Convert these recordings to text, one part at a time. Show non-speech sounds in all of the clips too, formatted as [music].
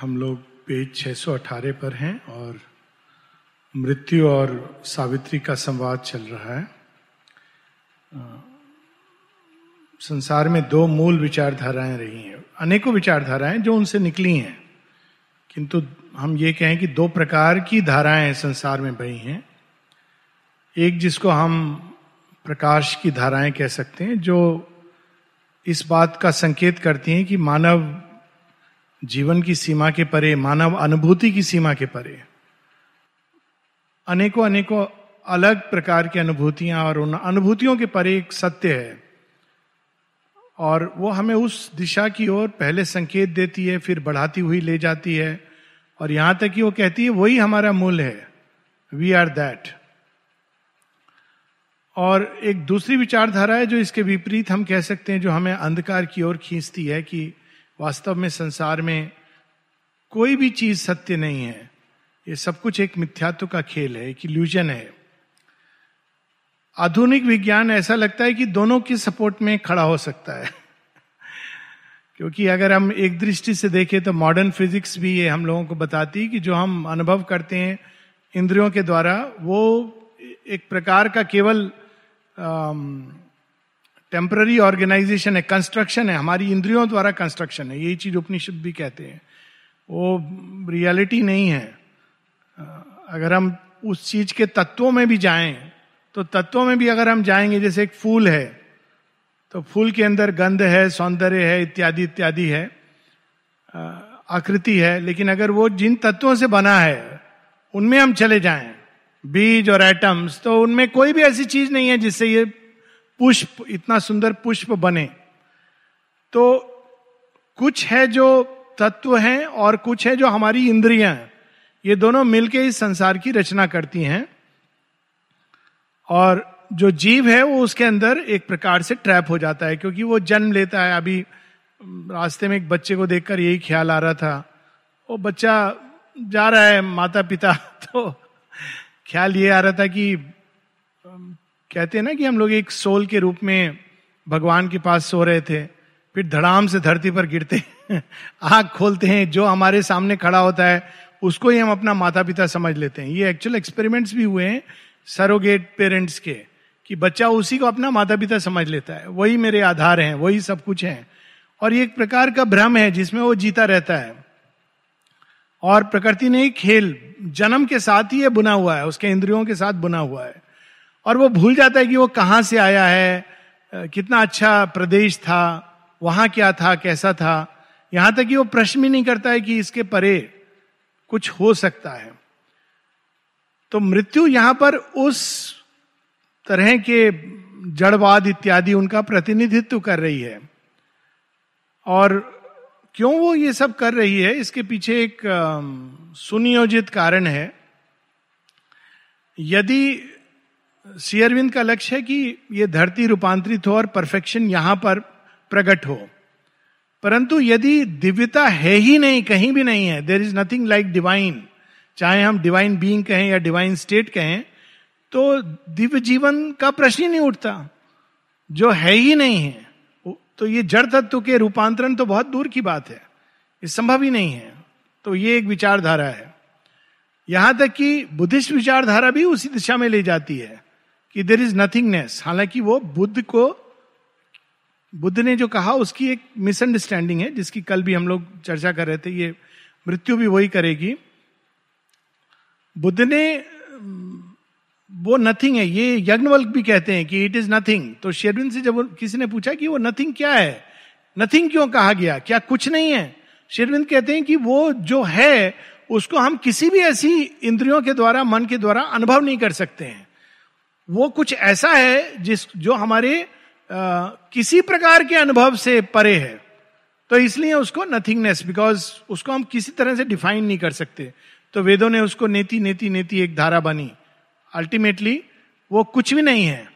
हम लोग पेज 618 पर हैं और मृत्यु और सावित्री का संवाद चल रहा है। संसार में दो मूल विचारधाराएँ रही हैं, अनेकों विचारधाराएँ जो उनसे निकली हैं। किंतु हम ये कहें कि दो प्रकार की धाराएँ संसार में बही हैं। एक जिसको हम प्रकाश की धाराएँ कह सकते हैं, जो इस बात का संकेत करती हैं कि मानव जीवन की सीमा के परे, मानव अनुभूति की सीमा के परे। अनेकों अनेकों अलग प्रकार की अनुभूतियाँ और उन अनुभूतियों के परे एक सत्य है। और वो हमें उस दिशा की ओर पहले संकेत देती है, फिर बढ़ाती हुई ले जाती है। और यहाँ तक कि वो कहती है, वही हमारा मूल है। वी आर दैट और एक दूसरी विचारधारा है, जो इसके विपरीत हम कह सकते हैं, जो हमें अंधकार की ओर खींचती है कि वास्तव में संसार में कोई भी चीज़ सत्य नहीं है। ये सब कुछ एक मिथ्यात्व का खेल है, एक इल्यूजन है। आधुनिक विज्ञान ऐसा लगता है कि दोनों के सपोर्ट में खड़ा हो सकता है। [laughs] क्योंकि अगर हम एक दृष्टि से देखें तो मॉडर्न फिजिक्स भी ये हम लोगों को बताती है कि जो हम अनुभव करते हैं इंद्रियों के द्वारा, वो एक प्रकार का केवल टेम्पररी ऑर्गेनाइजेशन है, कंस्ट्रक्शन है, हमारी इंद्रियों द्वारा कंस्ट्रक्शन है यही चीज़ उपनिषद भी कहते हैं। वो रियलिटी नहीं है। अगर हम उस चीज़ के तत्वों में भी जाएँ तो तत्वों में भी अगर हम जाएँगे, जैसे एक फूल है तो फूल के अंदर गंध है, सौंदर्य है, इत्यादि इत्यादि है आकृति है, लेकिन अगर वो जिन तत्वों से बना है, उनमें हम चले जाएँ, बीज और एटम्स तो उनमें कोई भी ऐसी चीज़ नहीं है जिससे ये पुष्प, इतना सुंदर पुष्प बने। तो कुछ है जो तत्व हैं और कुछ है जो हमारी इंद्रियाँ हैं। ये दोनों मिलके इस संसार की रचना करती हैं। और जो जीव है, वो उसके अंदर एक प्रकार से ट्रैप हो जाता है, क्योंकि वो जन्म लेता है। अभी रास्ते में एक बच्चे को देखकर यही ख्याल आ रहा था। वो बच्चा जा रहा है माता पिता [laughs] तो ख्याल ये आ रहा था कि कहते हैं ना कि हम लोग एक सोल के रूप में भगवान के पास सो रहे थे, फिर धड़ाम से धरती पर गिरते [laughs] आग खोलते हैं, जो हमारे सामने खड़ा होता है, उसको ही हम अपना माता पिता समझ लेते हैं। ये एक्चुअल एक्सपेरिमेंट्स भी हुए हैं सरोगेट पेरेंट्स के, कि बच्चा उसी को अपना माता पिता समझ लेता है। वही मेरे आधार हैं, वही सब कुछ है। और ये एक प्रकार का भ्रम है जिसमें वो जीता रहता है। और प्रकृति ने खेल, जन्म के साथ ही ये बुना हुआ है, उसके इंद्रियों के साथ बुना हुआ है। और वो भूल जाता है कि वो कहाँ से आया है कितना अच्छा प्रदेश था, वहाँ क्या था, कैसा था। यहाँ तक कि वो प्रश्न भी नहीं करता है कि इसके परे कुछ हो सकता है। तो मृत्यु यहाँ पर उस तरह के जड़वाद इत्यादि उनका प्रतिनिधित्व कर रही है। और क्यों वो ये सब कर रही है, इसके पीछे एक सुनियोजित कारण है। यदि शेयरविंद का लक्ष्य है कि ये धरती रूपांतरित हो और परफेक्शन यहाँ पर प्रकट हो। परंतु यदि दिव्यता है ही नहीं, कहीं भी नहीं है there is nothing like divine चाहे हम डिवाइन बीइंग कहें या डिवाइन स्टेट कहें तो दिव्य जीवन का प्रश्न ही नहीं उठता। जो है ही नहीं है तो ये जड़ तत्व के रूपांतरण तो बहुत दूर की बात है, ये संभव ही नहीं है। तो ये एक विचारधारा है। यहाँ तक कि बुद्धिस्ट विचारधारा भी उसी दिशा में ले जाती है। कि देर इज़ नथिंगनेस हालाँकि वो बुद्ध को, बुद्ध ने जो कहा, उसकी एक मिसअंडरस्टैंडिंग है, जिसकी कल भी हम लोग चर्चा कर रहे थे, ये मृत्यु भी वही करेगी। बुद्ध ने, वो नथिंग है, ये यज्ञवल्क भी कहते हैं कि इट इज़ नथिंग तो शेरविन से जब किसी ने पूछा कि वो नथिंग क्या है? नथिंग क्यों कहा गया? क्या कुछ नहीं है? शेरविंद कहते हैं कि वो जो है, उसको हम किसी भी ऐसी इंद्रियों के द्वारा, मन के द्वारा अनुभव नहीं कर सकते हैं। वो कुछ ऐसा है जिस जो हमारे आ, किसी प्रकार के अनुभव से परे है। तो इसलिए उसको नथिंगनेस बिकॉज़ उसको हम किसी तरह से डिफाइन नहीं कर सकते। तो वेदों ने उसको नेति नेति नेति एक धारा बनी। अल्टीमेटली वो कुछ भी नहीं है।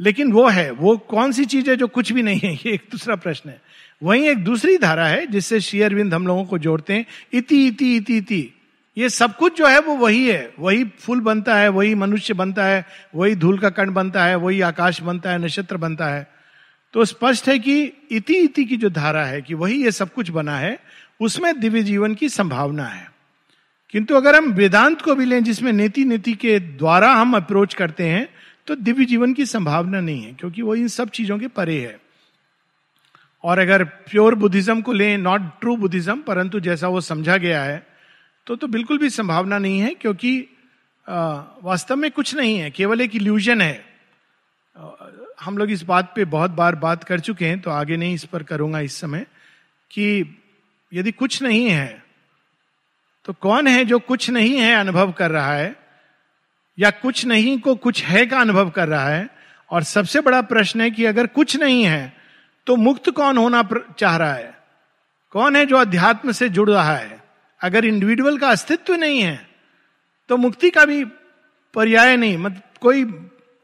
लेकिन वो है। वो कौन सी चीज़ है जो कुछ भी नहीं है? [laughs] ये एक दूसरा प्रश्न है। वहीं एक दूसरी धारा है जिससे शेयरविंद हम लोगों को जोड़ते हैं। इति इति इति इति। ये सब कुछ जो है वो वही है। वही फूल बनता है, वही मनुष्य बनता है, वही धूल का कण बनता है, वही आकाश बनता है, नक्षत्र बनता है। तो स्पष्ट है कि इति इति की जो धारा है कि वही ये सब कुछ बना है, उसमें दिव्य जीवन की संभावना है। किंतु अगर हम वेदांत को भी लें, जिसमें नीति नीति के द्वारा हम अप्रोच करते हैं तो दिव्य जीवन की संभावना नहीं है, क्योंकि वो इन सब चीज़ों के परे है। और अगर प्योर बुद्धिज्म को लें नॉट ट्रू बुद्धिज्म, परंतु जैसा वो समझा गया है तो तो बिल्कुल भी संभावना नहीं है, क्योंकि वास्तव में कुछ नहीं है, केवल एक इल्यूजन है। हम लोग इस बात पे बहुत बार बात कर चुके हैं तो आगे नहीं इस पर करूँगा इस समय, कि यदि कुछ नहीं है तो कौन है जो कुछ नहीं है अनुभव कर रहा है, या कुछ नहीं को कुछ है का अनुभव कर रहा है? और सबसे बड़ा प्रश्न है कि अगर कुछ नहीं है तो मुक्त कौन होना चाह रहा है? कौन है जो अध्यात्म से जुड़ रहा है? अगर इंडिविजुअल का अस्तित्व नहीं है तो मुक्ति का भी पर्याय नहीं मतलब कोई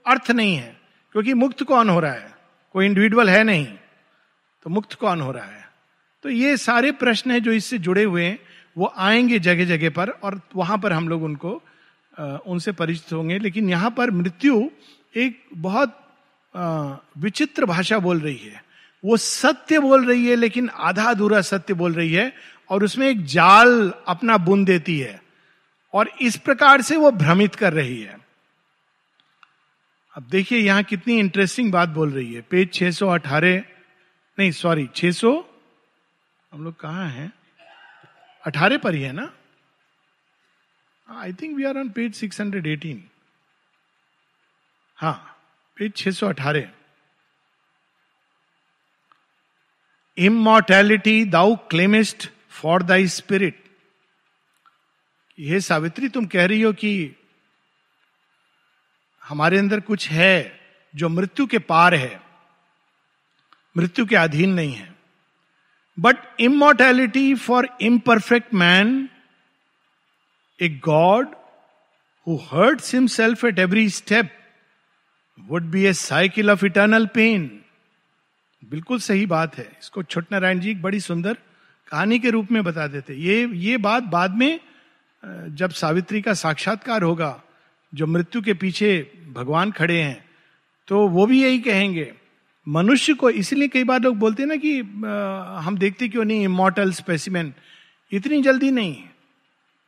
अर्थ नहीं है, क्योंकि मुक्त कौन हो रहा है? कोई इंडिविजुअल है नहीं तो मुक्त कौन हो रहा है? तो ये सारे प्रश्न है जो इससे जुड़े हुए हैं, वो आएँगे जगह जगह पर और वहाँ पर हम लोग उनको उनसे परिचित होंगे, लेकिन यहाँ पर मृत्यु एक बहुत विचित्र भाषा बोल रही है। वो सत्य बोल रही है, लेकिन आधा अधूरा सत्य बोल रही है और उसमें एक जाल अपना बुन देती है और इस प्रकार से वो भ्रमित कर रही है। अब देखिए यहाँ कितनी इंटरेस्टिंग बात बोल रही है। पेज 618 नहीं सॉरी 600 हम लोग कहा हैं? अठारह पर ही है ना? I think we are on page 618 हाँ page 618 immortality thou claimest for thy spirit ये सावित्री, तुम कह रही हो कि हमारे अंदर कुछ है जो मृत्यु के पार है, मृत्यु के अधीन नहीं है। But immortality for imperfect man a god who hurts himself at every step would be a cycle of eternal pain बिल्कुल सही बात है। इसको छोट नारायण जी बड़ी सुंदर कहानी के रूप में बता देते। ये ये बात बाद में जब सावित्री का साक्षात्कार होगा जो मृत्यु के पीछे भगवान खड़े हैं तो वो भी यही कहेंगे। मनुष्य को इसलिए कई बार लोग बोलते हैं ना कि आ, हम देखते क्यों नहीं इमोटल स्पेसिमेन इतनी जल्दी नहीं।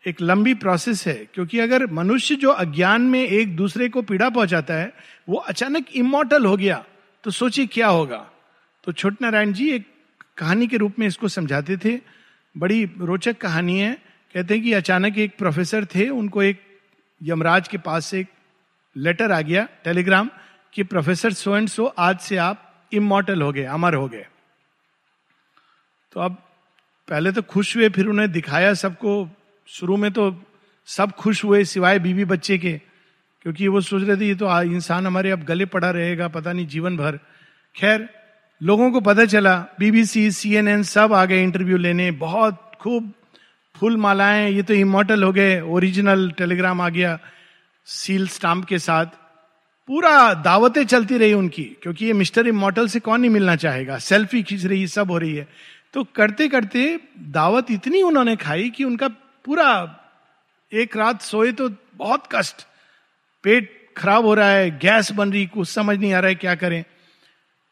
एक लंबी प्रोसेस है क्योंकि अगर मनुष्य जो अज्ञान में एक दूसरे को पीड़ा पहुंचाता है वो अचानक इमोटल हो गया तो सोचिए क्या होगा। तो छोट नारायण जी एक कहानी के रूप में इसको समझाते थे। बड़ी रोचक कहानी है। कहते हैं कि अचानक एक प्रोफेसर थे, उनको एक यमराज के पास से एक लेटर आ गया, टेलीग्राम, कि प्रोफेसर सो एंड सो, आज से आप इमोटल हो गए, अमर हो गए। तो अब पहले तो खुश हुए, फिर उन्हें दिखाया सबको। शुरू में तो सब खुश हुए, सिवाय बीवी बच्चे के, क्योंकि वो सोच रहे थे, ये तो इंसान हमारे अब गले पड़ा रहेगा, पता नहीं जीवन भर। खैर लोगों को पता चला बीबीसी सीएनएन सब आ गए इंटरव्यू लेने, बहुत खूब फूल मालाएँ, ये तो इमोटल हो गए ओरिजिनल टेलीग्राम आ गया सील स्टाम्प के साथ। पूरा दावतें चलती रही उनकी, क्योंकि ये मिस्टर इमोटल से कौन नहीं मिलना चाहेगा? सेल्फी खींच रही, सब हो रही है। तो करते करते दावत इतनी उन्होंने खाई कि उनका पूरा एक रात सोए तो बहुत कष्ट। पेट खराब हो रहा है, गैस बन रही, कुछ समझ नहीं आ रहा है क्या करें।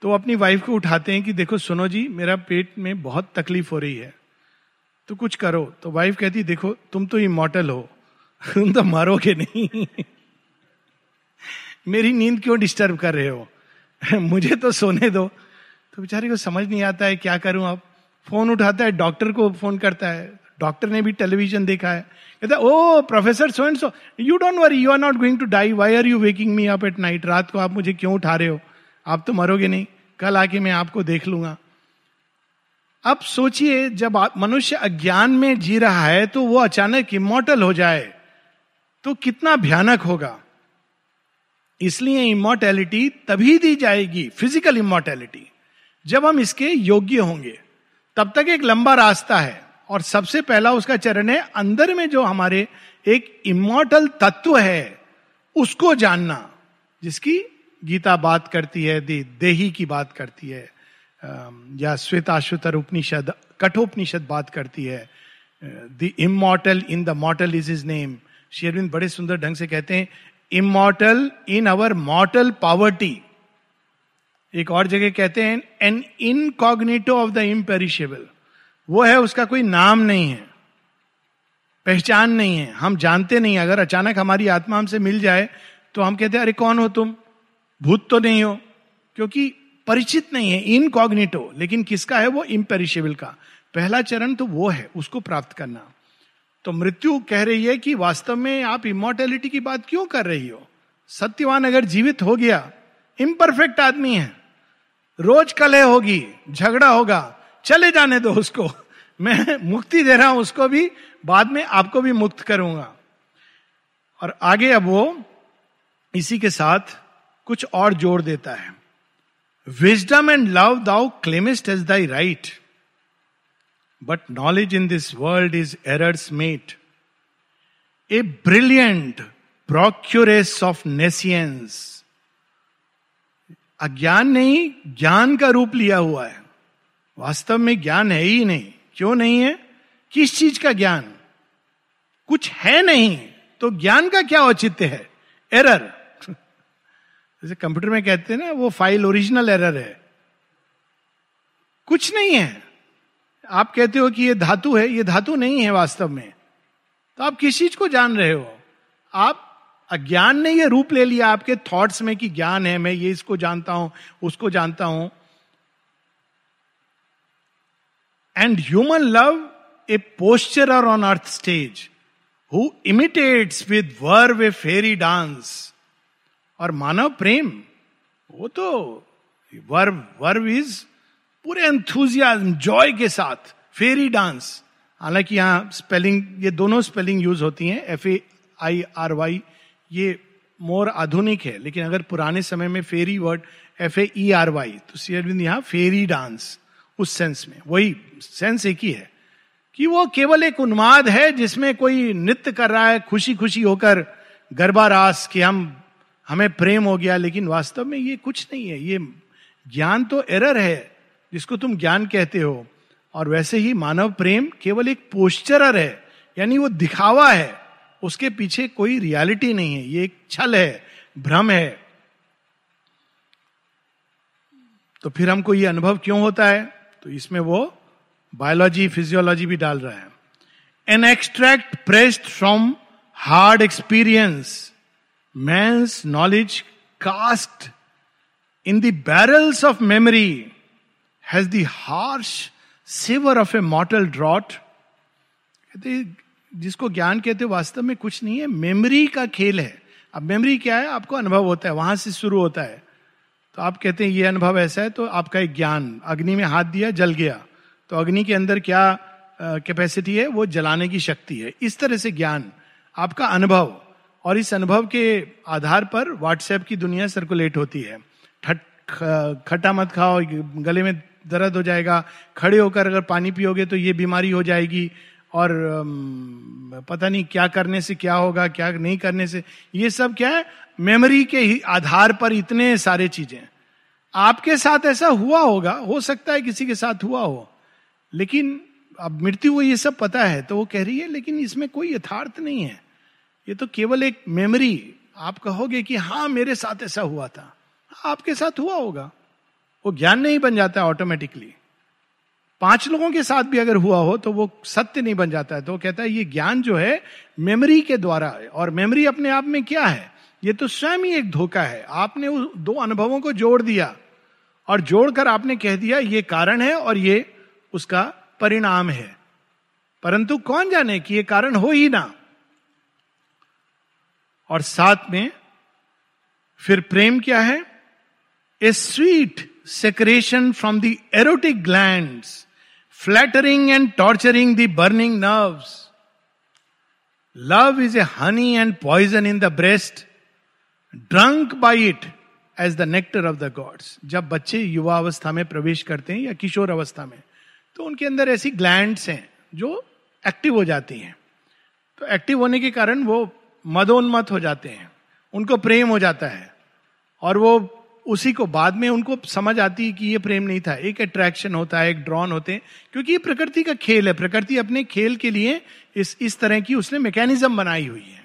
तो अपनी वाइफ को उठाते हैं कि देखो, सुनो जी, मेरा पेट में बहुत तकलीफ़ हो रही है। तो कुछ करो। तो वाइफ कहती देखो, तुम तो इमोटल हो। [laughs] तुम तो मरोगे नहीं। [laughs] मेरी नींद क्यों डिस्टर्ब कर रहे हो? [laughs] मुझे तो सोने दो। तो बेचारे को समझ नहीं आता है, क्या करूँ अब? फ़ोन उठाता है डॉक्टर को फ़ोन करता है। डॉक्टर ने भी टेलीविज़न देखा है। कहता O professor so and so you don't worry you are not going to die why are you waking me up at night रात को आप मुझे क्यों उठा रहे हो? आप तो मरोगे नहीं, कल आके मैं आपको देख लूँगा। अब सोचिए, जब मनुष्य अज्ञान में जी रहा है तो वो अचानक इमोटल हो जाए तो कितना भयानक होगा। इसलिए इमोर्टैलिटी तभी दी जाएगी फ़िज़िकल इमोर्टैलिटी जब हम इसके योग्य होंगे। तब तक एक लंबा रास्ता है, और सबसे पहला उसका चरण है, अंदर में जो हमारे एक इमोटल तत्व है, उसको जानना, जिसकी गीता बात करती है दे, देही की बात करती है या श्वेताश्वतर उपनिषद कठोपनिषद बात करती है the immortal in the mortal is his name. शेरविंद बड़े सुंदर ढंग से कहते हैं immortal in our mortal poverty. एक और जगह कहते हैं an incognito of the imperishable. वो है उसका कोई नाम नहीं है पहचान नहीं है। हम जानते नहीं अगर अचानक हमारी आत्मा हमसे मिल जाए तो हम कहते हैं अरे कौन हो तुम? भूत तो नहीं हो, क्योंकि परिचित नहीं है इनकॉग्निटो लेकिन किसका है वो? इम्पेरिशेबल का। पहला चरण तो वो है, उसको प्राप्त करना। तो मृत्यु कह रही है कि वास्तव में आप इमोर्टेलिटी की बात क्यों कर रही हो? सत्यवान अगर जीवित हो गया इम्परफेक्ट आदमी है, रोज कलह होगी, झगड़ा होगा, चले जाने दो उसको। [laughs] मैं मुक्ति दे रहा हूँ, उसको भी, बाद में आपको भी मुक्त करूँगा। और आगे अब वो, इसी के साथ कुछ और जोड़ देता है। Wisdom and love thou claimest as thy right but knowledge in this world is error's mate a brilliant procuress of nescience अज्ञान नहीं, ज्ञान का रूप लिया हुआ है। वास्तव में ज्ञान है ही नहीं। क्यों नहीं है? किस चीज़ का ज्ञान? कुछ है नहीं तो ज्ञान का क्या औचित्य है? एरर जैसे कंप्यूटर में कहते हैं ना, वो फ़ाइल ओरिजिनल एरर है। कुछ नहीं है। आप कहते हो कि ये धातु है, ये धातु नहीं है वास्तव में। तो आप किस चीज़ को जान रहे हो? आप अज्ञान ने ये रूप ले लिया आपके थॉट्स में कि ज्ञान है, मैं ये इसको जानता हूँ, उसको जानता हूँ। And human love a posturer on earth stage who imitates with verve a fairy dance और मानव प्रेम, वो तो वर्व वर्व इज़ पूरे एंथुजियाज्म जॉय के साथ फेरी डांस हालाँकि यहाँ स्पेलिंग ये दोनों स्पेलिंग यूज़ होती हैं F A I R Y ये मोर आधुनिक है, लेकिन अगर पुराने समय में fairy word F A E R Y तो शेयरविंद यहाँ फेरी डांस उस सेंस में, वही सेंस एक ही है, कि वो केवल एक उन्माद है जिसमें कोई नृत्य कर रहा है खुशी खुशी होकर, गरबा रास कि हम हमें प्रेम हो गया, लेकिन वास्तव में ये कुछ नहीं है। ये ज्ञान तो एरर है, जिसको तुम ज्ञान कहते हो। और वैसे ही मानव प्रेम केवल एक पोस्चरर है, यानी वो दिखावा है। उसके पीछे कोई रियलिटी नहीं है। ये एक छल है, भ्रम है। तो फिर हमको ये अनुभव क्यों होता है? तो इसमें वो बायोलॉजी, फिजियोलॉजी भी डाल रहा है। An extract pressed from hard experience man's knowledge cast in the barrels of memory has the harsh savour of a mortal draught कहते जिसको ज्ञान कहते वास्तव में कुछ नहीं है। मेमोरी का खेल है। अब मेमोरी क्या है? आपको अनुभव होता है। वहाँ से शुरू होता है। तो आप कहते हैं, ये अनुभव ऐसा है तो आपका एक ज्ञान। अग्नि में हाथ दिया, जल गया। तो अग्नि के अंदर क्या कैपेसिटी है? वो जलाने की शक्ति है। इस तरह से ज्ञान आपका अनुभव और इस अनुभव के आधार पर व्हाट्सएप की दुनिया सर्कुलेट होती है। खट्टा मत खाओ, गले में दर्द हो जाएगा, खड़े होकर अगर पानी पियोगे तो ये बीमारी हो जाएगी और पता नहीं क्या करने से क्या होगा, क्या नहीं करने से। ये सब क्या है? मेमोरी के ही आधार पर इतने सारे चीज़ें। आपके साथ ऐसा हुआ होगा, हो सकता है किसी के साथ हुआ हो, लेकिन अब मृत्यु को ये सब पता है तो वो कह रही है, लेकिन इसमें कोई यथार्थ नहीं है। ये तो केवल एक मेमोरी। आप कहोगे कि हाँ मेरे साथ ऐसा हुआ था। आपके साथ हुआ होगा। वो ज्ञान नहीं बन जाता ऑटोमेटिकली पाँच लोगों के साथ भी अगर हुआ हो तो वो सत्य नहीं बन जाता है। तो कहता है, ये ज्ञान जो है, मेमोरी के द्वारा है। और मेमोरी अपने आप में क्या है? ये तो स्वयं ही एक धोखा है। आपने उस दो अनुभवों को जोड़ दिया। और जोड़कर आपने कह दिया, ये कारण है और ये उसका परिणाम है। परंतु कौन जाने कि ये कारण हो ही ना? और साथ में फिर प्रेम क्या है। A sweet secretion from the erotic gland flattering and torturing the burning nerves. Love is a honey and poison in the breast, drunk by it as the nectar of the gods जब बच्चे युवा अवस्था में प्रवेश करते हैं या किशोर अवस्था में तो उनके अंदर ऐसी ग्लैंड्स हैं जो एक्टिव हो जाती हैं। तो एक्टिव होने के कारण वो मदोन्मत हो जाते हैं। उनको प्रेम हो जाता है। और वो उसी को बाद में उनको समझ आती है कि ये प्रेम नहीं था। एक अट्रैक्शन होता है, एक ड्रॉन होते हैं। क्योंकि ये प्रकृति का खेल है। प्रकृति अपने खेल के लिए इस इस तरह की उसने मैकेनिज्म बनाई हुई है।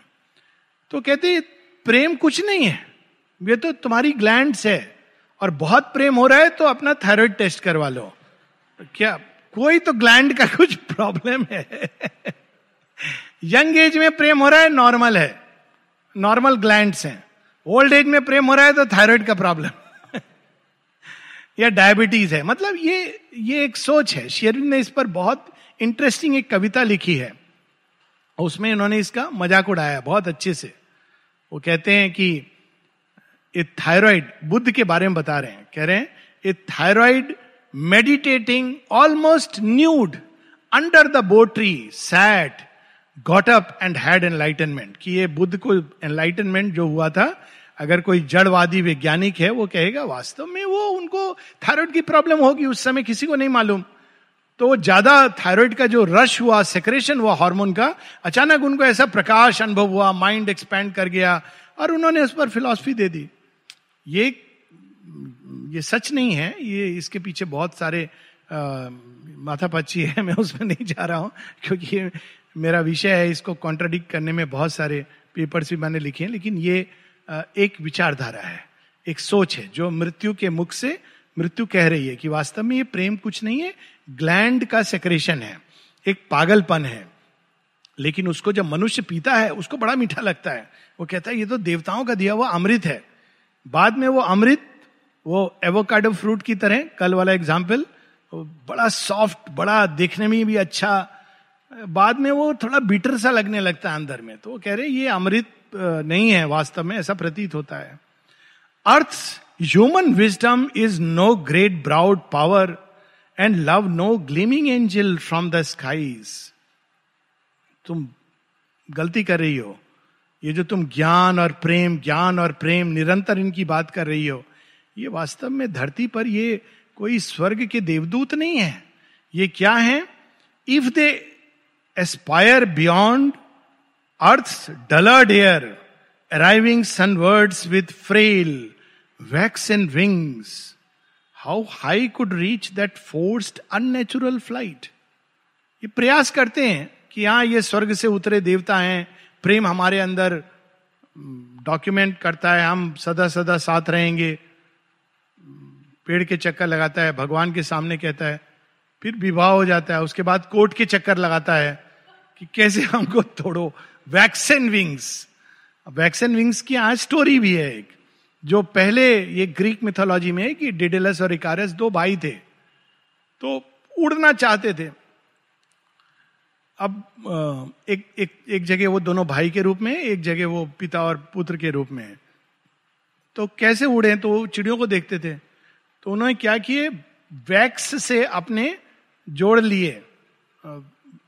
तो कहते प्रेम कुछ नहीं है। ये तो तुम्हारी ग्लैंड है। और बहुत प्रेम हो रहा है तो अपना थायराइड टेस्ट करवा लो। क्या? कोई तो ग्लैंड का कुछ प्रॉब्लम है। [laughs] यंग एज में प्रेम हो रहा है, नॉर्मल है। नॉर्मल ग्लैंड्स हैं। ओल्ड एज में प्रेम हो रहा है तो थायराइड का प्रॉब्लम। [laughs] या डायबिटीज़ है। मतलब ये ये एक सोच है। शेरविन ने इस पर बहुत इंटरेस्टिंग एक कविता लिखी है। उसमें इन्होंने इसका मज़ाक उड़ाया बहुत अच्छे से। वो कहते हैं कि, ए थायराइड, बुद्ध के बारे में बता रहे हैं। कह रहे हैं, a thyroid meditating almost nude under the bo tree, sat got up and had enlightenment कि ये बुद्ध को एनलाइटनमेंट जो हुआ था, अगर कोई जड़वादी वैज्ञानिक है, वो कहेगा, वास्तव में वो उनको थायराइड की प्रॉब्लम होगी, उस समय किसी को नहीं मालूम. तो ज़्यादा थायराइड का जो रश हुआ सेक्रेशन हुआ हार्मोन का, अचानक उनको ऐसा प्रकाश अनुभव हुआ माइंड एक्सपैंड कर गया, और उन्होंने उस पर फिलॉसफी दे दी। ये ये सच नहीं है, ये इसके पीछे बहुत सारे माथा पच्ची है, मैं उसमें नहीं जा रहा हूँ, क्योंकि मेरा विषय है इसको कॉन्ट्राडिक्ट करने में बहुत सारे पेपर्स भी मैंने लिखे हैं, लेकिन ये एक विचारधारा है, एक सोच है, जो मृत्यु के मुख से मृत्यु कह रही है कि वास्तव में ये प्रेम कुछ नहीं है ग्लैंड का सेक्रेशन है, एक पागलपन है, लेकिन उसको जब मनुष्य पीता है, उसको बड़ा मीठा लगता है, वो कहता है, ये तो देवताओं का दिया हुआ अमृत है, बाद में वो अमृत, वो एवोकाडो फ्रूट की तरह, कल वाला एग्ज़ाम्पल बड़ा सॉफ्ट बड़ा देखने में भी अच्छा बाद में वो थोड़ा बीटर सा लगने लगता है अंदर में। तो वो कह रहे, ये अमृत नहीं है वास्तव में, ऐसा प्रतीत होता है। Earth human wisdom is no great browed power and love no gleaming angel from the skies तुम गलती कर रही हो। ये जो तुम ज्ञान और प्रेम, ज्ञान और प्रेम निरंतर इनकी बात कर रही हो, ये वास्तव में धरती पर ये कोई स्वर्ग के देवदूत नहीं है। ये क्या है? If they aspire beyond earth dullard air arriving sunwards with frail wax and wings how high could reach that forced unnatural flight ये प्रयास करते हैं कि हाँ ये स्वर्ग से उतरे देवता हैं, प्रेम हमारे अंदर डॉक्यूमेंट करता है, हम सदा सदा साथ रहेंगे। पेड़ के चक्कर लगाता है, भगवान के सामने कहता है, फिर विवाह हो जाता है, उसके बाद कोर्ट के चक्कर लगाता है। कि कैसे हमको तोड़ो। वैक्सन विंग्स वैक्सन विंग्स की आज स्टोरी भी है एक, जो पहले ये ग्रीक मिथोलॉजी में कि डिडेलस और इकारस दो भाई थे तो उड़ना चाहते थे। अब एक एक एक जगह वो दोनों भाई के रूप में एक जगह वो पिता और पुत्र के रूप में तो कैसे उड़े तो चिड़ियों को देखते थे। तो उन्होंने क्या किए? वैक्स से अपने जोड़ लिए।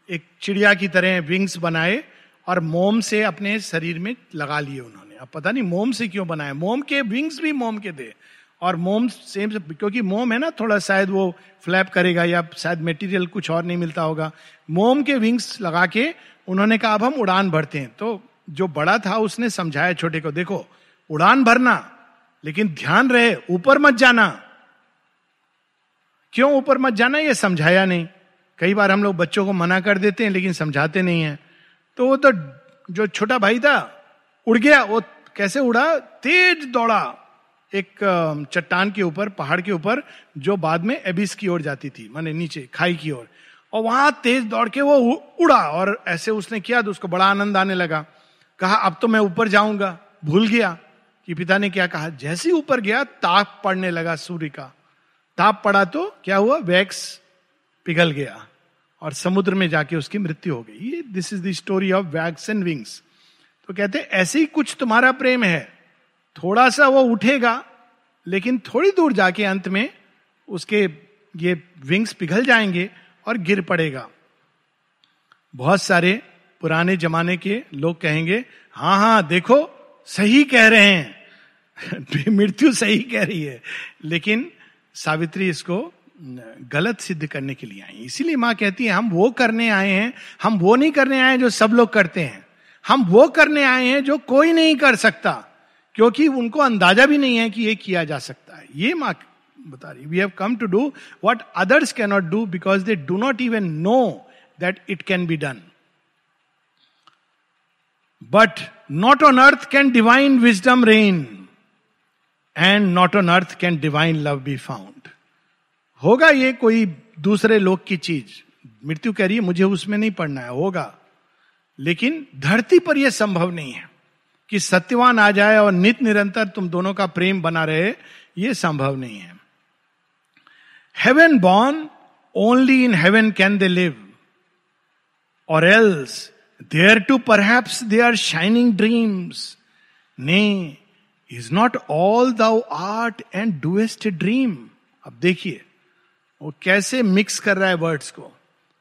एक चिड़िया की तरह विंग्स बनाए और मोम से अपने शरीर में लगा लिए उन्होंने। अब पता नहीं मोम से क्यों बनाए मोम के विंग्स भी मोम के थे और मोम सेम से, क्योंकि मोम है ना थोड़ा शायद वो फ्लैप करेगा या शायद मटेरियल कुछ और नहीं मिलता होगा। मोम के विंग्स लगा के उन्होंने कहा अब हम उड़ान भरते हैं। तो जो बड़ा था उसने समझाया छोटे को देखो उड़ान भरना लेकिन ध्यान रहे ऊपर मत जाना। क्यों ऊपर मत जाना? ये समझाया नहीं। कई बार हम लोग बच्चों को मना कर देते हैं, लेकिन समझाते नहीं है। तो वो तो जो छोटा भाई था, उड़ गया, वो कैसे उड़ा? तेज दौड़ा। एक चट्टान के ऊपर, पहाड़ के ऊपर, जो बाद में एबिस की ओर जाती थी, माने नीचे, खाई की ओर। और वहाँ तेज दौड़ के वो उड़ा, और ऐसे उसने किया तो उसको बड़ा आनंद आने लगा। कहा, अब तो मैं ऊपर जाऊँगा। भूल गया कि पिता ने क्या कहा? जैसे ही ऊपर गया, ताप पड़ने लगा सूर्य का। ताप पड़ा तो क्या हुआ? वैक्स पिघल गया और समुद्र में जाके उसकी मृत्यु हो गई। This is the story of wax and wings तो कहते, ऐसे ही कुछ तुम्हारा प्रेम है। थोड़ा सा वो उठेगा, लेकिन थोड़ी दूर जाके अंत में उसके ये विंग्स पिघल जाएँगे और गिर पड़ेगा। बहुत सारे पुराने जमाने के लोग कहेंगे हाँ हाँ देखो, सही कह रहे हैं। [laughs] मृत्यु सही कह रही है। लेकिन सावित्री इसको गलत सिद्ध करने के लिए आई इसीलिए माँ कहती है, हम वो करने आए हैं, हम वो नहीं करने आए जो सब लोग करते हैं। हम वो करने आए हैं जो कोई नहीं कर सकता, क्योंकि उनको अंदाज़ा भी नहीं है कि ये किया जा सकता है। ये माँ बता रही we have come to do what others can not do because they do not even know that it can be done but not on earth can divine wisdom reign and not on earth can divine love be found होगा ये कोई दूसरे लोग की चीज़? मृत्यु कह रही है, मुझे उसमें नहीं पढ़ना है, होगा। लेकिन धरती पर यह संभव नहीं है कि सत्यवान आ जाए और नित निरंतर तुम दोनों का प्रेम बना रहे, यह संभव नहीं है। Heaven born only in heaven can they live or else there too perhaps they are shining dreams nay is not all thou art and doest dream अब देखिए वो कैसे मिक्स कर रहा है वर्ड्स को?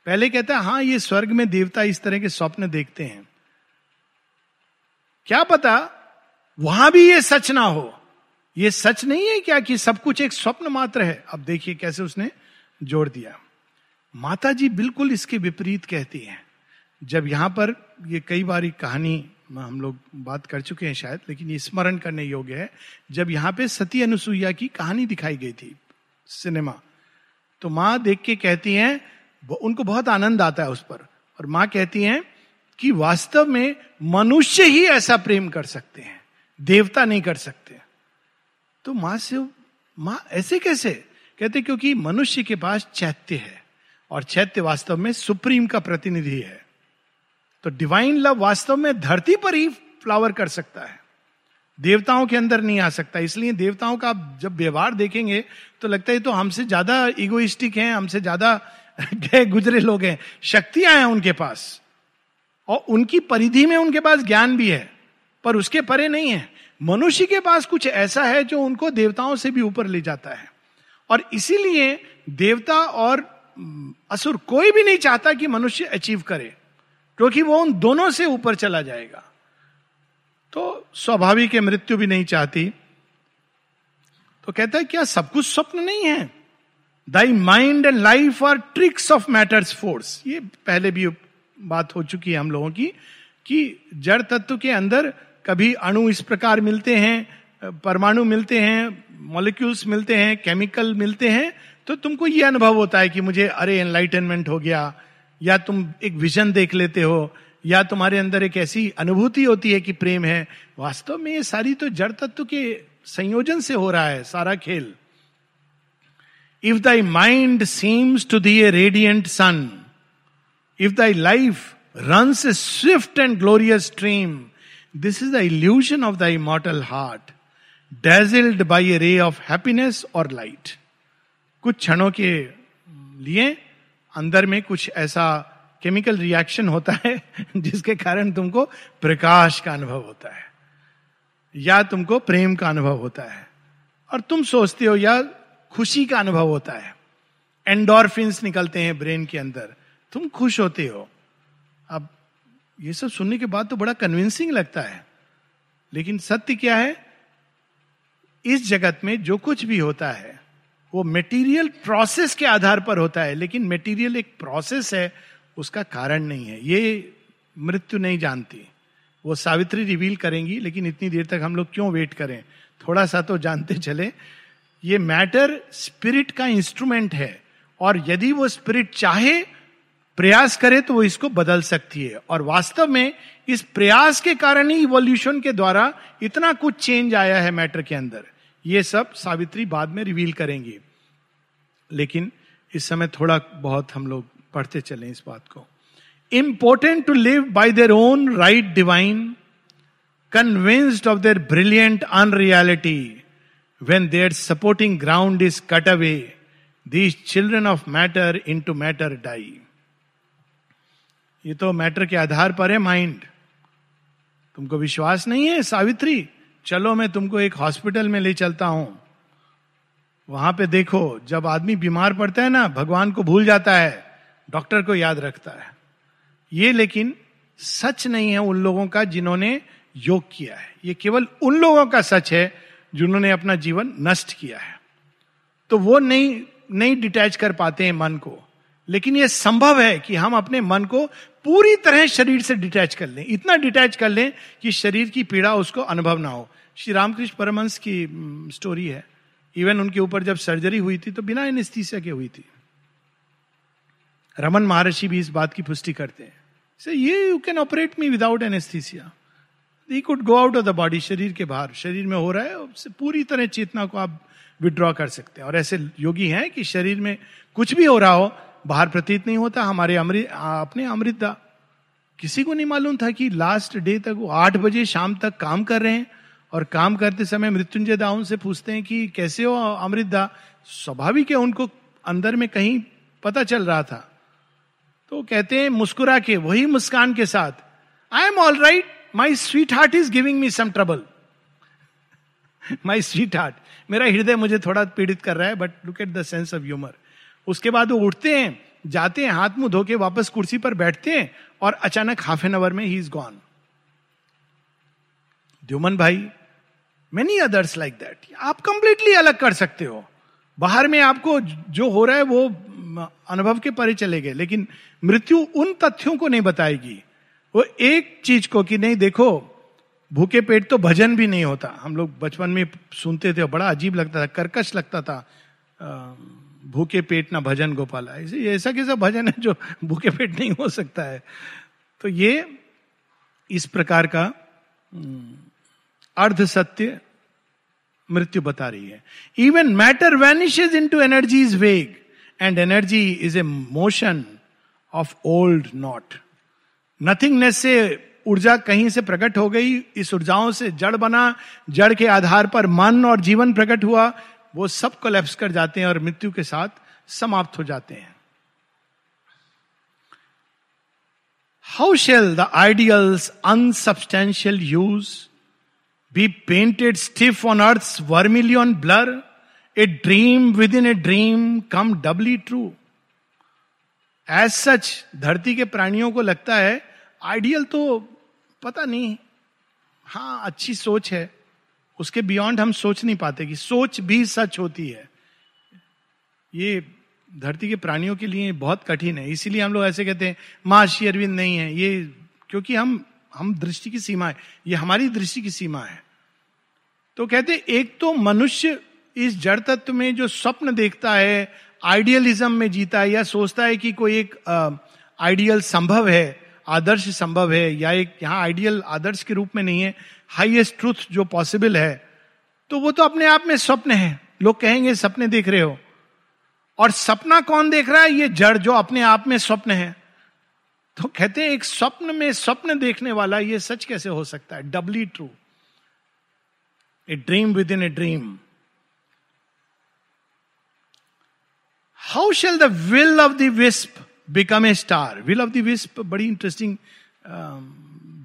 पहले कहता है हाँ ये स्वर्ग में देवता इस तरह के स्वप्न देखते हैं। क्या पता वहाँ भी ये सच ना हो? ये सच नहीं है क्या कि सब कुछ एक स्वप्न मात्र है? अब देखिए कैसे उसने जोड़ दिया। माता जी बिल्कुल इसके विपरीत कहती हैं। जब यहाँ पर ये कई बार कहानी हम लोग बात कर चुके हैं शायद, लेकिन ये स्मरण करने योग्य है। जब यहाँ पे सती अनुसुईया की कहानी दिखाई गई थी सिनेमा तो माँ देख के कहती हैं उनको बहुत आनंद आता है उस पर। और माँ कहती हैं कि वास्तव में मनुष्य ही ऐसा प्रेम कर सकते हैं, देवता नहीं कर सकते। तो माँ से, माँ ऐसे कैसे? कहते क्योंकि मनुष्य के पास चैत्य है और चैत्य वास्तव में सुप्रीम का प्रतिनिधि है। तो डिवाइन लव वास्तव में धरती पर ही फ्लावर कर सकता है। देवताओं के अंदर नहीं आ सकता। इसलिए देवताओं का जब व्यवहार देखेंगे तो लगता है तो हमसे ज़्यादा इगोइस्टिक हैं, हमसे ज़्यादा [laughs] गए गुजरे लोग हैं। शक्तियाँ हैं उनके पास। और उनकी परिधि में उनके पास ज्ञान भी है, पर उसके परे नहीं है। मनुष्य के पास कुछ ऐसा है जो उनको देवताओं से भी ऊपर ले जाता है। और इसीलिए देवता और असुर कोई भी नहीं चाहता कि मनुष्य अचीव करे, क्योंकि वो उन दोनों से ऊपर चला जाएगा। तो स्वाभाविक है, मृत्यु भी नहीं चाहती। तो कहता है, क्या सब कुछ स्वप्न नहीं है? Thy mind and life are tricks of matter's force ये पहले भी बात हो चुकी है हम लोगों की, कि जड़ तत्व के अंदर कभी अणु इस प्रकार मिलते हैं, परमाणु मिलते हैं मॉलिक्यूल्स मिलते हैं केमिकल मिलते हैं तो तुमको ये अनुभव होता है कि मुझे, अरे एनलाइटनमेंट हो गया, या तुम एक विजन देख लेते हो या तुम्हारे अंदर एक ऐसी अनुभूति होती है कि प्रेम है? वास्तव में ये सारी तो जड़ तत्व के संयोजन से हो रहा है, सारा खेल। If thy mind seems to thee a radiant sun if thy life runs a swift and glorious stream this is the illusion of the immortal heart dazzled by a ray of happiness और light कुछ क्षणों के लिए अंदर में कुछ ऐसा chemical reaction होता है, जिसके कारण तुमको प्रकाश का अनुभव होता है, या तुमको प्रेम का अनुभव होता है, और तुम सोचते हो या खुशी का अनुभव होता है। एंडोरफिन्स निकलते हैं ब्रेन के अंदर, तुम खुश होते हो। अब ये सब सुनने के बाद तो बड़ा कन्विंसिंग लगता है, लेकिन सत्य क्या है? इस जगत में जो कुछ भी होता है, वो मेटीरियल प्रोसेस के आधार पर होता है, लेकिन मेटीरियल एक प्रोसेस है उसका कारण नहीं है। ये मृत्यु नहीं जानती। वो सावित्री रिवील करेंगी, लेकिन इतनी देर तक हम लोग क्यों वेट करें? थोड़ा सा तो जानते चले। ये मैटर स्पिरिट का इंस्ट्रूमेंट है। और यदि वो स्पिरिट चाहे, प्रयास करे तो वो इसको बदल सकती है। और वास्तव में इस प्रयास के कारण ही इवोल्यूशन के द्वारा इतना कुछ चेंज आया है मैटर के अंदर। ये सब सावित्री बाद में रिवील करेंगी। लेकिन इस समय थोड़ा बहुत हम लोग पढ़ते चले इस बात को। Important to live by their own right divine convinced of their brilliant unreality when their supporting ground is cut away these children of matter into matter die ये तो मैटर के आधार पर है माइंड तुमको विश्वास नहीं है, सावित्री? चलो मैं तुमको एक हॉस्पिटल में ले चलता हूँ। वहाँ पे देखो, जब आदमी बीमार पड़ता है ना, भगवान को भूल जाता है। डॉक्टर को याद रखता है। ये लेकिन सच नहीं है उन लोगों का जिन्होंने योग किया है। ये केवल उन लोगों का सच है जिन्होंने अपना जीवन नष्ट किया है। तो वो नहीं नहीं डिटैच कर पाते हैं मन को। लेकिन यह संभव है कि हम अपने मन को पूरी तरह शरीर से डिटैच कर लें। इतना डिटैच कर लें कि शरीर की पीड़ा उसको अनुभव ना हो। श्री रामकृष्ण परमंश की स्टोरी है। इवन उनके ऊपर जब सर्जरी हुई थी तो बिना एनेस्थीसिया के हुई थी। रमन महर्षि भी इस बात की पुष्टि करते हैं। से ये you can operate me without anaesthesia he could go out of the body शरीर के बाहर। शरीर में हो रहा है उससे पूरी तरह चेतना को आप विड्रॉ कर सकते हैं। और ऐसे योगी हैं कि शरीर में कुछ भी हो रहा हो, बाहर प्रतीत नहीं होता। हमारे अमृत, अपने अमृतदा किसी को नहीं मालूम था कि लास्ट डे तक वो आठ बजे शाम तक काम कर रहे हैं। और काम करते समय मृत्युंजय दाऊ से पूछते हैं कि कैसे हो अमृतदा स्वाभाविक है, उनको अंदर में कहीं पता चल रहा था। तो कहते हैं मुस्कुरा के वही मुस्कान के साथ I am all right my sweet heart is giving me some trouble my sweet heart मेरा हृदय मुझे थोड़ा पीड़ित कर रहा है but look at the sense of humour उसके बाद वो उठते हैं, जाते हैं, हाथ मुँह धो के वापस कुर्सी पर बैठते हैं और अचानक हाफ़ एन आवर में ही इज़ गॉन द्युमन भाई मेनी अदर्स लाइक दैट आप कंप्लीटली अलग कर सकते हो। बाहर में आपको जो हो रहा है वो अनुभव के परे चले गए, लेकिन मृत्यु उन तथ्यों को नहीं बताएगी। वो एक चीज़ को कि नहीं, देखो, भूखे पेट तो भजन भी नहीं होता। हम लोग बचपन में सुनते थे बड़ा अजीब लगता था, कर्कश लगता था भूखे पेट ना भजन गोपाला। ऐसे कैसा भजन है जो भूखे पेट नहीं हो सकता है? तो ये इस प्रकार का अर्ध सत्य मृत्यु बता रही है। Even matter vanishes into energy is वेग and energy is a motion of old nought nothingness से ऊर्जा कहीं से प्रकट हो गई, इस ऊर्जाओं से जड़ बना, जड़ के आधार पर मन और जीवन प्रकट हुआ, वो सब कोलेप्स कर जाते हैं और मृत्यु के साथ समाप्त हो जाते हैं। How shall the ideals unsubstantial hues painted stiff on earth vermilion blur a dream within a dream come doubly true as such धरती के प्राणियों को लगता है आइडियल तो पता नहीं। हाँ अच्छी सोच है। उसके बियॉन्ड हम सोच नहीं पाते कि सोच भी सच होती है। ये धरती के प्राणियों के लिए बहुत कठिन है। इसीलिए हम लोग ऐसे कहते हैं, माँ श्री अरविंद नहीं है। ये क्योंकि हम हम दृष्टि की सीमा है, ये हमारी दृष्टि की सीमा है। तो कहते एक तो मनुष्य इस जड़ तत्व में जो स्वप्न देखता है, आइडियलिज्म में जीता है, या सोचता है कि कोई एक आइडियल संभव है, आदर्श संभव है, या एक यहाँ आइडियल आदर्श के रूप में नहीं है, हाईएस्ट ट्रूथ जो पॉसिबल है तो वो तो अपने आप में स्वप्न है। लोग कहेंगे, सपने देख रहे हो। और सपना कौन देख रहा है? ये जड़ जो अपने आप में स्वप्न है। तो कहते हैं एक स्वप्न में स्वप्न देखने वाला ये सच कैसे हो सकता है? Doubly true. A dream within a dream how shall the will of the wisp become a star will of the wisp बड़ी interesting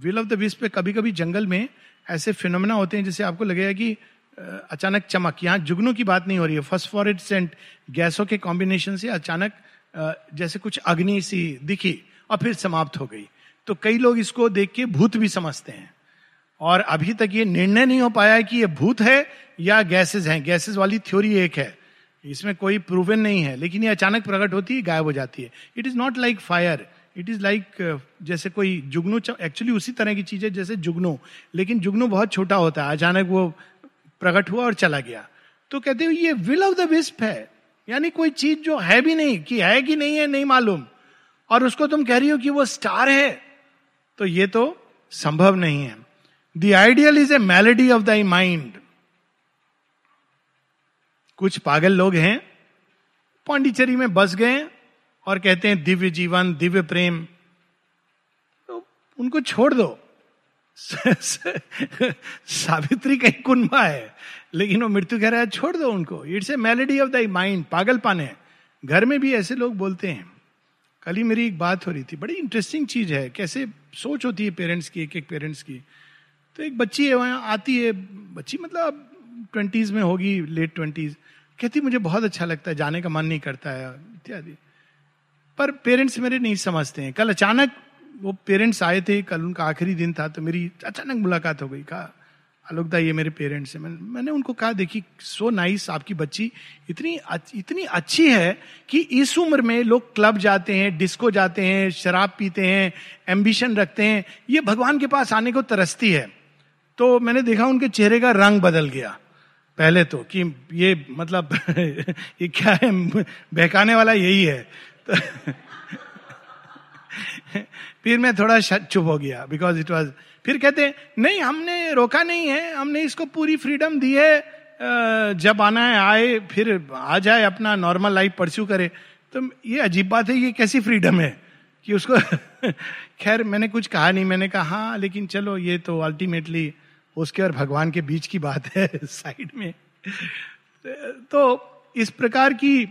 will of the wisp पे कभी कभी जंगल में ऐसे फिनोमिना होते हैं जिससे आपको लगेगा कि uh, अचानक चमक। यहाँ जुगनों की बात नहीं हो रही है। फॉस्फोरेट सेंट गैसों के कॉम्बिनेशन से अचानक uh, जैसे कुछ अग्नि सी दिखी। और फिर समाप्त हो गई। तो कई लोग इसको देख के भूत भी समझते हैं। और अभी तक ये निर्णय नहीं हो पाया है कि ये भूत है या गैसेज हैं। गैसेज वाली थ्योरी एक है। इसमें कोई प्रूवन नहीं है। लेकिन ये अचानक प्रकट होती है गायब हो जाती है। It is not like fire it is like जैसे कोई जुगनू एक्चुअली उसी तरह की चीज़ है जैसे जुगनू। लेकिन जुगनू बहुत छोटा होता है। अचानक वो प्रकट हुआ और चला गया। तो कहते हो, ये विल ऑफ़ द विस्प है। यानी कोई चीज़ जो है भी नहीं, कि है कि नहीं है, नहीं मालूम। और उसको तुम कह रही हो कि वो स्टार है तो ये तो संभव नहीं है। The ideal is a malady of thy mind कुछ पागल लोग हैं, पांडिचेरी में बस गए और कहते हैं, दिव्य जीवन, दिव्य प्रेम। तो उनको छोड़ दो। सावित्री कहीं कुंभा है, लेकिन वो मृत्यु कह रहा है छोड़ दो उनको। It's a malady of thy mind पागलपन है। घर में भी ऐसे लोग बोलते हैं। कल ही मेरी एक बात हो रही थी। बड़ी इंटरेस्टिंग चीज़ है। कैसे सोच होती है पेरेंट्स की एक एक पेरेंट्स की। तो एक बच्ची है, वहाँ आती है। बच्ची मतलब अब ट्वेंटीज में होगी लेट ट्वेंटीज कहती मुझे बहुत अच्छा लगता है, जाने का मन नहीं करता है। इत्यादि। पर पेरेंट्स मेरे नहीं समझते हैं। कल अचानक वो पेरेंट्स आए थे, कल उनका आखिरी दिन था तो मेरी अचानक मुलाकात हो गई। कहा आलोकदा ये मेरे पेरेंट्स हैं। मैं, मैंने उनको कहा देखी सो नाइस आपकी बच्ची इतनी इतनी अच्छी है कि इस उम्र में लोग क्लब जाते हैं डिस्को जाते हैं शराब पीते हैं एम्बिशन रखते हैं। ये भगवान के पास आने को तरसती है। तो मैंने देखा उनके चेहरे का रंग बदल गया। पहले तो कि ये मतलब [laughs] ये क्या है? बहकाने वाला यही है। [laughs] तो फिर मैं थोड़ा चुप हो गया बिकॉज़ इट वॉज़ फिर कहते हैं, नहीं, हमने रोका नहीं है, हमने इसको पूरी फ्रीडम दी है जब आना है, आए, फिर आ जाए अपना नॉर्मल लाइफ परस्यू करे। तो ये अजीब बात है, ये कैसी फ्रीडम है कि उसको [laughs] खैर, मैंने कुछ कहा नहीं, मैंने कहा हाँ लेकिन चलो, ये तो अल्टीमेटली उसके और भगवान के बीच की बात है [laughs] साइड में। तो इस प्रकार की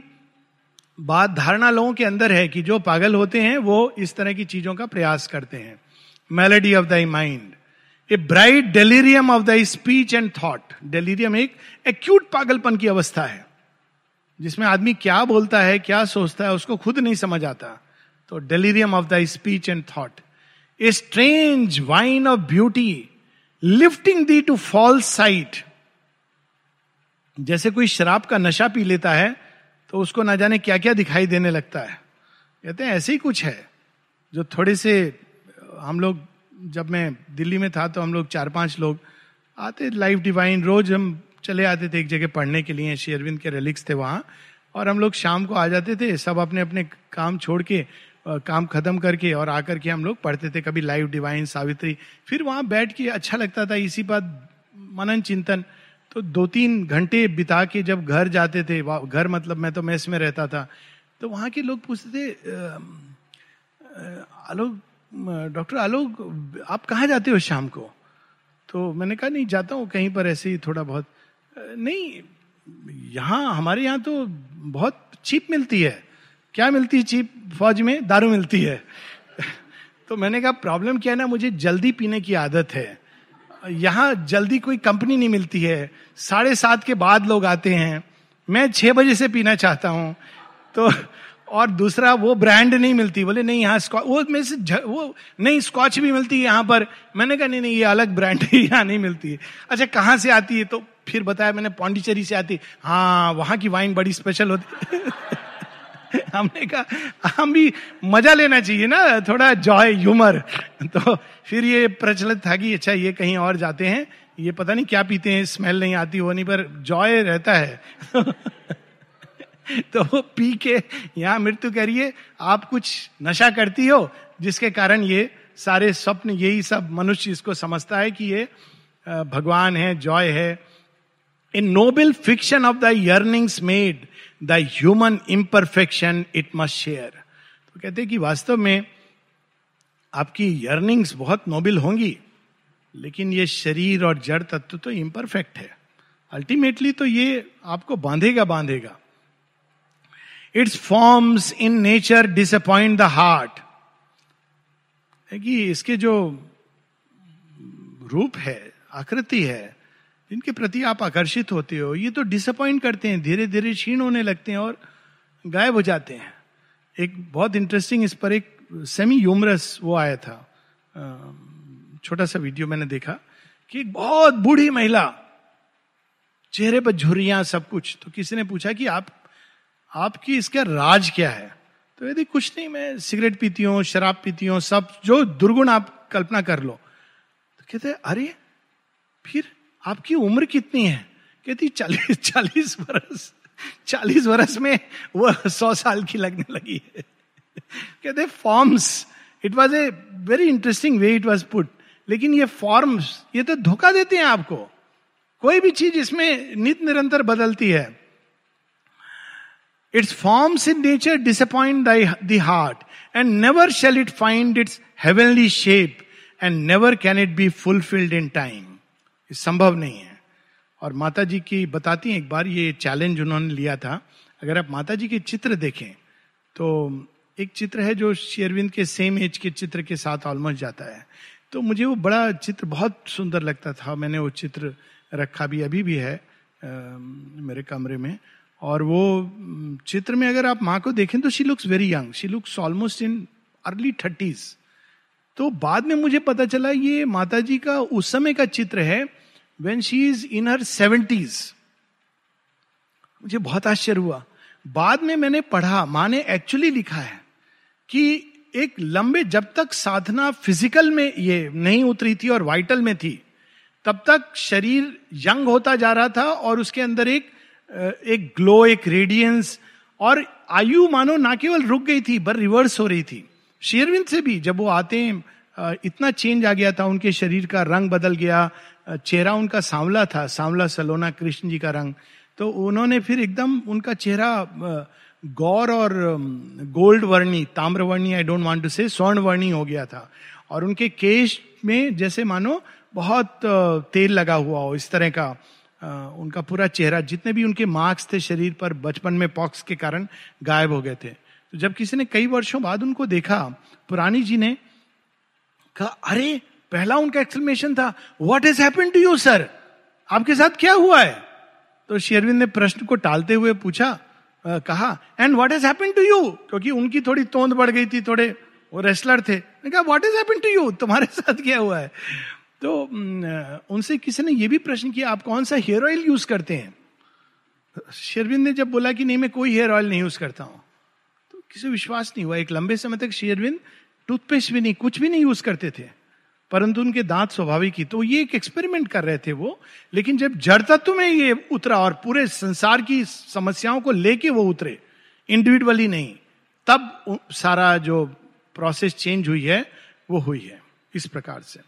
बात धारणा लोगों के अंदर है कि जो पागल होते हैं, वो इस तरह की चीज़ों का प्रयास करते हैं। Malady of the mind a bright delirium of the speech and thought delirium एक एक्यूट पागलपन की अवस्था है, जिसमें आदमी क्या बोलता है, क्या सोचता है, उसको खुद नहीं समझ आता। तो delirium of the speech and thought a strange wine of beauty lifting thee to false sight जैसे कोई शराब का नशा पी लेता है तो उसको ना जाने क्या क्या दिखाई देने लगता है। कहते हैं, ऐसे ही कुछ है, जो थोड़े से हम लोग जब मैं दिल्ली में था तो हम लोग चार पाँच लोग आते लाइफ डिवाइन रोज हम चले आते थे एक जगह पढ़ने के लिए शेरविंद के रिलिक्स थे वहाँ। और हम लोग शाम को आ जाते थे, सब अपने अपने काम छोड़ के काम खत्म करके और आकर के हम लोग पढ़ते थे कभी लाइव डिवाइन सावित्री। फिर वहाँ बैठ के अच्छा लगता था, इसी बात मनन चिंतन। तो दो तीन घंटे बिता के जब घर जाते थे घर मतलब मैं तो मेस में रहता था तो वहाँ के लोग पूछते थे आलोक डॉक्टर आलोक, आप कहाँ जाते हो शाम को? तो मैंने कहा, नहीं, जाता हूँ कहीं पर ऐसे ही थोड़ा बहुत। नहीं, यहाँ, हमारे यहाँ तो बहुत चीप मिलती है। क्या मिलती है चीप? फौज में दारू मिलती है। [laughs] तो मैंने कहा, प्रॉब्लम क्या है ना, मुझे जल्दी पीने की आदत है। यहाँ जल्दी कोई कंपनी नहीं मिलती है। साढ़े सात के बाद लोग आते हैं। मैं छः बजे से पीना चाहता हूँ। तो और दूसरा वो ब्रांड नहीं मिलती। बोले, नहीं, यहाँ वो में से वो, नहीं स्कॉच भी मिलती है यहाँ पर। मैंने कहा, नहीं नहीं, ये अलग ब्रांड है, [laughs] यहाँ नहीं मिलती है। अच्छा कहाँ से आती है? तो फिर बताया मैंने पौंडीचेरी से आती हाँ। वहाँ की वाइन बड़ी स्पेशल होती [laughs] हमने कहा, हम भी मज़ा लेना चाहिए ना, थोड़ा जॉय ह्यूमर [laughs] तो फिर ये प्रचलित था कि अच्छा ये कहीं और जाते हैं, ये पता नहीं क्या पीते हैं स्मेल नहीं आती नहीं, पर जॉय रहता है। [laughs] तो वो पी के यहाँ मृत्यु करिए आप कुछ नशा करती हो, जिसके कारण ये सारे स्वप्न, यही सब मनुष्य इसको समझता है कि ये भगवान है, जॉय है। In noble fiction of the yearnings made the human imperfection it must share. तो कहते हैं कि वास्तव में आपकी यर्निंग्स बहुत नोबल होंगी, लेकिन ये शरीर और जड़ तत्व तो इम्परफेक्ट है। अल्टीमेटली तो ये आपको बांधेगा बांधेगा। Its forms in nature disappoint the heart है कि इसके जो रूप है, आकृति है जिनके प्रति आप आकर्षित होते हो, ये तो डिसअपॉइंट करते हैं धीरे धीरे क्षीण होने लगते हैं और गायब हो जाते हैं। एक बहुत इंटरेस्टिंग इस पर एक सेमी यूमरस वो आया था। छोटा सा वीडियो मैंने देखा कि एक बहुत बूढ़ी महिला, चेहरे पर झुरियाँ सब कुछ तो किसी ने पूछा कि आप आपकी इसका राज क्या है? तो यदि कुछ नहीं, मैं सिगरेट पीती हूँ, शराब पीती हूँ, सब जो दुर्गुण आप कल्पना कर लो। तो कहते अरे, फिर आपकी उम्र कितनी है? कहती, चालीस चालीस वर्ष चालीस वर्ष में वो सौ साल की लगने लगी है। कहते, forms, it was a very interesting way it was put, लेकिन ये फॉर्म्स, ये तो धोखा देते हैं आपको। कोई भी चीज़ इसमें नित निरंतर बदलती है। Its forms in nature disappoint the heart and never shall it find its heavenly shape and never can it be fulfilled in time संभव नहीं है और माता जी की बताती हैं एक बार ये चैलेंज उन्होंने लिया था अगर आप माता जी के चित्र देखें तो एक चित्र है जो शेरविंद के सेम एज के चित्र के साथ ऑलमोस्ट जाता है तो मुझे वो बड़ा चित्र बहुत सुंदर लगता था मैंने वो चित्र रखा भी अभी भी है आ, मेरे कमरे में और वो चित्र में अगर आप माँ को देखें तो she looks very young she looks almost in early thirties तो बाद में मुझे पता चला ये माता जी का उस समय का चित्र है when she is in her seventies मुझे बहुत आश्चर्य हुआ। बाद में मैंने पढ़ा, माँ ने एक्चुअली लिखा है कि एक लंबे, जब तक साधना फ़िज़िकल में ये नहीं उतरी थी और वाइटल में थी, तब तक शरीर यंग होता जा रहा था और उसके अंदर एक एक ग्लो एक रेडियंस और आयु मानो ना केवल रुक गई थी पर रिवर्स हो रही थी। शेरविंद से भी जब वो आते हैं इतना चेंज आ गया था, उनके शरीर का रंग बदल गया चेहरा उनका सांवला था, सांवला सलोना कृष्ण जी का रंग। तो उन्होंने फिर एकदम उनका चेहरा गौर और गोल्ड वर्णी ताम्रवर्णी I don't want to say स्वर्ण वर्णी हो गया था। और उनके केश में जैसे मानो बहुत तेल लगा हुआ हो, इस तरह का। उनका पूरा चेहरा जितने भी उनके मार्क्स थे शरीर पर बचपन में पॉक्स के कारण गायब हो गए थे। तो जब किसी ने कई वर्षों बाद उनको देखा पुरानी जी ने कहा अरे पहला उनका एक्सप्लेनेशन था what is happen to you sir आपके साथ क्या हुआ है? तो शेरविंद ने प्रश्न को टालते हुए पूछा आ, कहा and what is happen to you क्योंकि उनकी थोड़ी तोंद बढ़ गई थी थोड़े वो रेसलर थे। कहा what is happen to you तुम्हारे साथ क्या हुआ है? तो उनसे किसी ने यह भी प्रश्न किया, आप कौन सा हेयर ऑयल यूज़ करते हैं? शेरविंद ने जब बोला कि नहीं, मैं कोई हेयर ऑयल नहीं यूज़ करता हूँ तो किसी विश्वास नहीं हुआ। एक लंबे समय तक शेरविंद टूथपेस्ट भी नहीं, कुछ भी नहीं यूज़ करते थे, परंतु उनके दांत स्वाभाविक ही। तो ये एक एक्सपेरिमेंट कर रहे थे वो, लेकिन जब जड़ तत्व में ये उतरा और पूरे संसार की समस्याओं को लेके वो उतरे इंडिविजुअली नहीं, तब सारा जो प्रोसेस चेंज हुई है, वो हुई है, इस प्रकार से।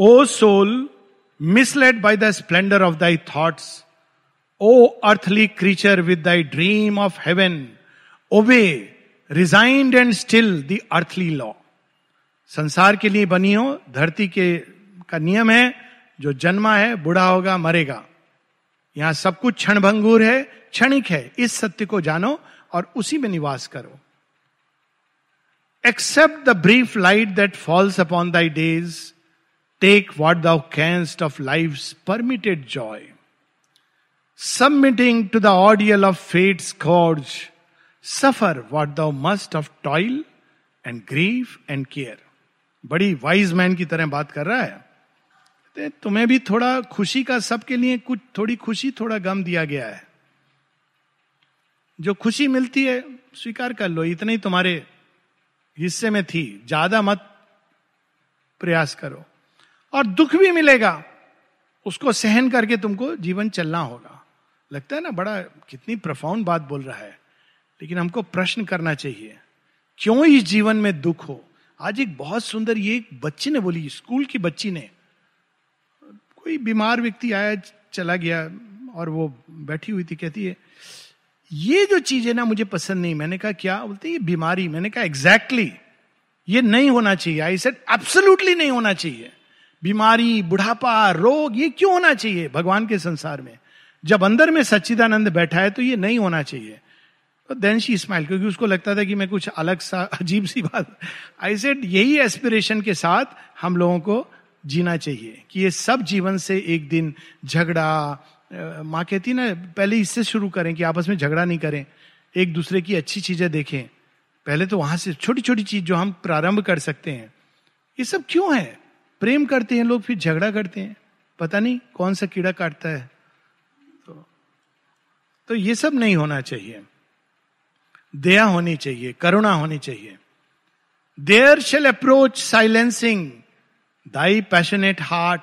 O soul misled by the splendour of thy thoughts O earthly creature with thy dream of heaven obey resigned and still the earthly law संसार के लिए बनी हो, धरती के, का नियम है, जो जन्मा है, बुढ़ा होगा, मरेगा। यहाँ सब कुछ क्षणभंगुर है, क्षणिक है, इस सत्य को जानो और उसी में निवास करो। Accept the brief light that falls upon thy days take what thou canst of life permitted joy submitting to the ordeal of fate's course suffer what thou must of toil and grief and care बड़ी wise man की तरह बात कर रहा है, तुम्हें भी थोड़ा खुशी का सबके लिए कुछ, थोड़ी खुशी, थोड़ा गम दिया गया है। जो खुशी मिलती है, स्वीकार कर लो, इतना ही तुम्हारे हिस्से में थी, ज़्यादा मत प्रयास करो। और दुख भी मिलेगा। उसको सहन करके तुमको जीवन चलना होगा। लगता है ना बड़ा कितनी प्रफाउंड बात बोल रहा है। लेकिन हमको प्रश्न करना चाहिए क्यों इस जीवन में दुख हो? आज एक बहुत सुंदर ये एक बच्ची ने बोली स्कूल की बच्ची ने। कोई बीमार व्यक्ति आया चला गया और वो बैठी हुई थी कहती है ये जो चीज़ है ना मुझे पसंद नहीं। मैंने कहा क्या? बोलते ये बीमारी। मैंने कहा एग्जैक्टली exactly, ये नहीं होना चाहिए। आई सेड एब्सोल्युटली नहीं होना चाहिए। बीमारी, बुढ़ापा, रोग, ये क्यों होना चाहिए भगवान के संसार में? जब अंदर में सच्चिदानंद बैठा है तो ये नहीं होना चाहिए। देन शी स्माइल क्योंकि उसको लगता था कि मैं कुछ अलग सा, अजीब सी बात। आई सेड यही एस्पिरेशन के साथ हम लोगों को जीना चाहिए कि ये सब जीवन से एक दिन झगड़ा माँ कहती ना, पहले इससे शुरू करें कि आपस में झगड़ा नहीं करें, एक दूसरे की अच्छी चीज़ें देखें। पहले तो वहाँ से छोटी छोटी चीज़ जो हम प्रारंभ कर सकते हैं। ये सब क्यों है? प्रेम करते हैं लोग फिर झगड़ा करते हैं। पता नहीं कौन सा कीड़ा काटता है। तो, तो ये सब नहीं होना चाहिए। दया होनी चाहिए करुणा होनी चाहिए। There shall approach silencing thy passionate heart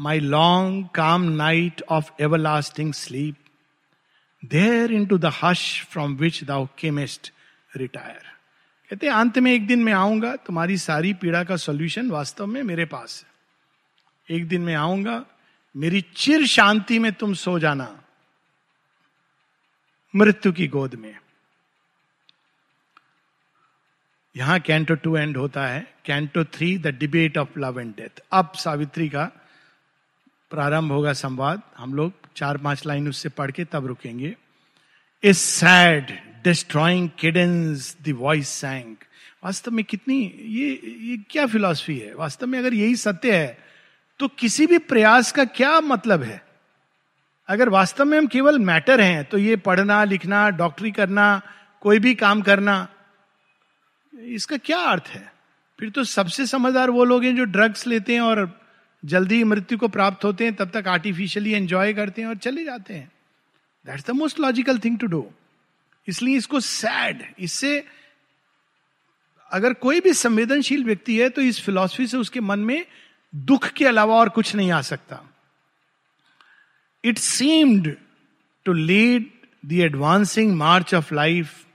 my long calm night of everlasting sleep there into the hush from which thou camest retire कहते अंत में एक दिन मैं आऊँगा, तुम्हारी सारी पीड़ा का सोल्यूशन वास्तव में मेरे पास है। एक दिन मैं आऊँगा, मेरी चिर शांति में तुम सो जाना, मृत्यु की गोद में। यहाँ कैंटो टू एंड होता है। Canto three the debate of love and death अब सावित्री का प्रारंभ होगा संवाद। हम लोग चार पाँच लाइन उससे पढ़ के तब रुकेंगे। Is sad destroying cadence voice sang वास्तव में कितनी, ये ये क्या फिलॉसफी है? वास्तव में अगर यही सत्य है तो किसी भी प्रयास का क्या मतलब है? अगर वास्तव में हम केवल मैटर हैं तो ये पढ़ना, लिखना डॉक्टरी करना, कोई भी काम करना, इसका क्या अर्थ है? फिर तो सबसे समझदार वो लोग हैं जो ड्रग्स लेते हैं और जल्दी मृत्यु को प्राप्त होते हैं, तब तक आर्टिफिशियली एंजॉय करते हैं और चले जाते हैं। That's the most logical thing to do इसलिए इसको सैड इससे अगर कोई भी संवेदनशील व्यक्ति है तो इस फिलॉसफी से उसके मन में दुख के अलावा और कुछ नहीं आ सकता। It seemed to lead the advancing march of life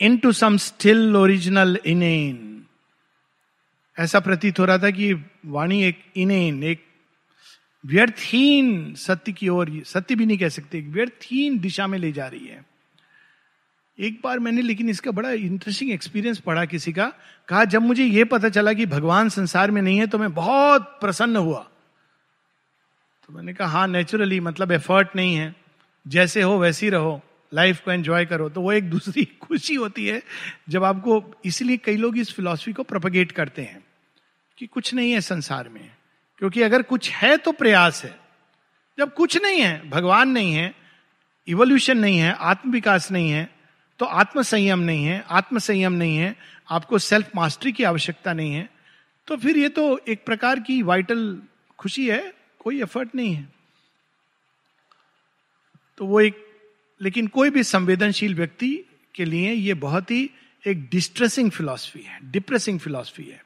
into some still original inane ऐसा प्रतीत हो रहा था कि वाणी एक इनेन एक व्यर्थहीन सत्य की ओर, सत्य भी नहीं कह सकते व्यर्थहीन दिशा में ले जा रही है। एक बार मैंने, लेकिन इसका बड़ा इंटरेस्टिंग एक्सपीरियंस पढ़ा किसी का, कहा, जब मुझे यह पता चला कि भगवान संसार में नहीं है तो मैं बहुत प्रसन्न हुआ। तो मैंने कहा हाँ नेचुरली मतलब एफर्ट नहीं है। जैसे हो, वैसी रहो। लाइफ को एंजॉय करो। तो वो एक दूसरी [laughs] खुशी होती है, जब आपको, इसलिए कई लोग इस फिलॉसफी को प्रोपगेट करते हैं, कि कुछ नहीं है संसार में। क्योंकि अगर कुछ है तो प्रयास है। जब कुछ नहीं है, भगवान नहीं है इवोल्यूशन नहीं है आत्म विकास नहीं है तो आत्म संयम नहीं है आत्म संयम नहीं है, आपको सेल्फ मास्टरी की आवश्यकता नहीं है तो फिर ये तो एक प्रकार की वाइटल खुशी है, कोई एफर्ट नहीं है। तो वो एक, लेकिन कोई भी संवेदनशील व्यक्ति के लिए ये बहुत ही एक डिस्ट्रेसिंग फिलॉसफी है डिप्रेसिंग फिलॉसफी है।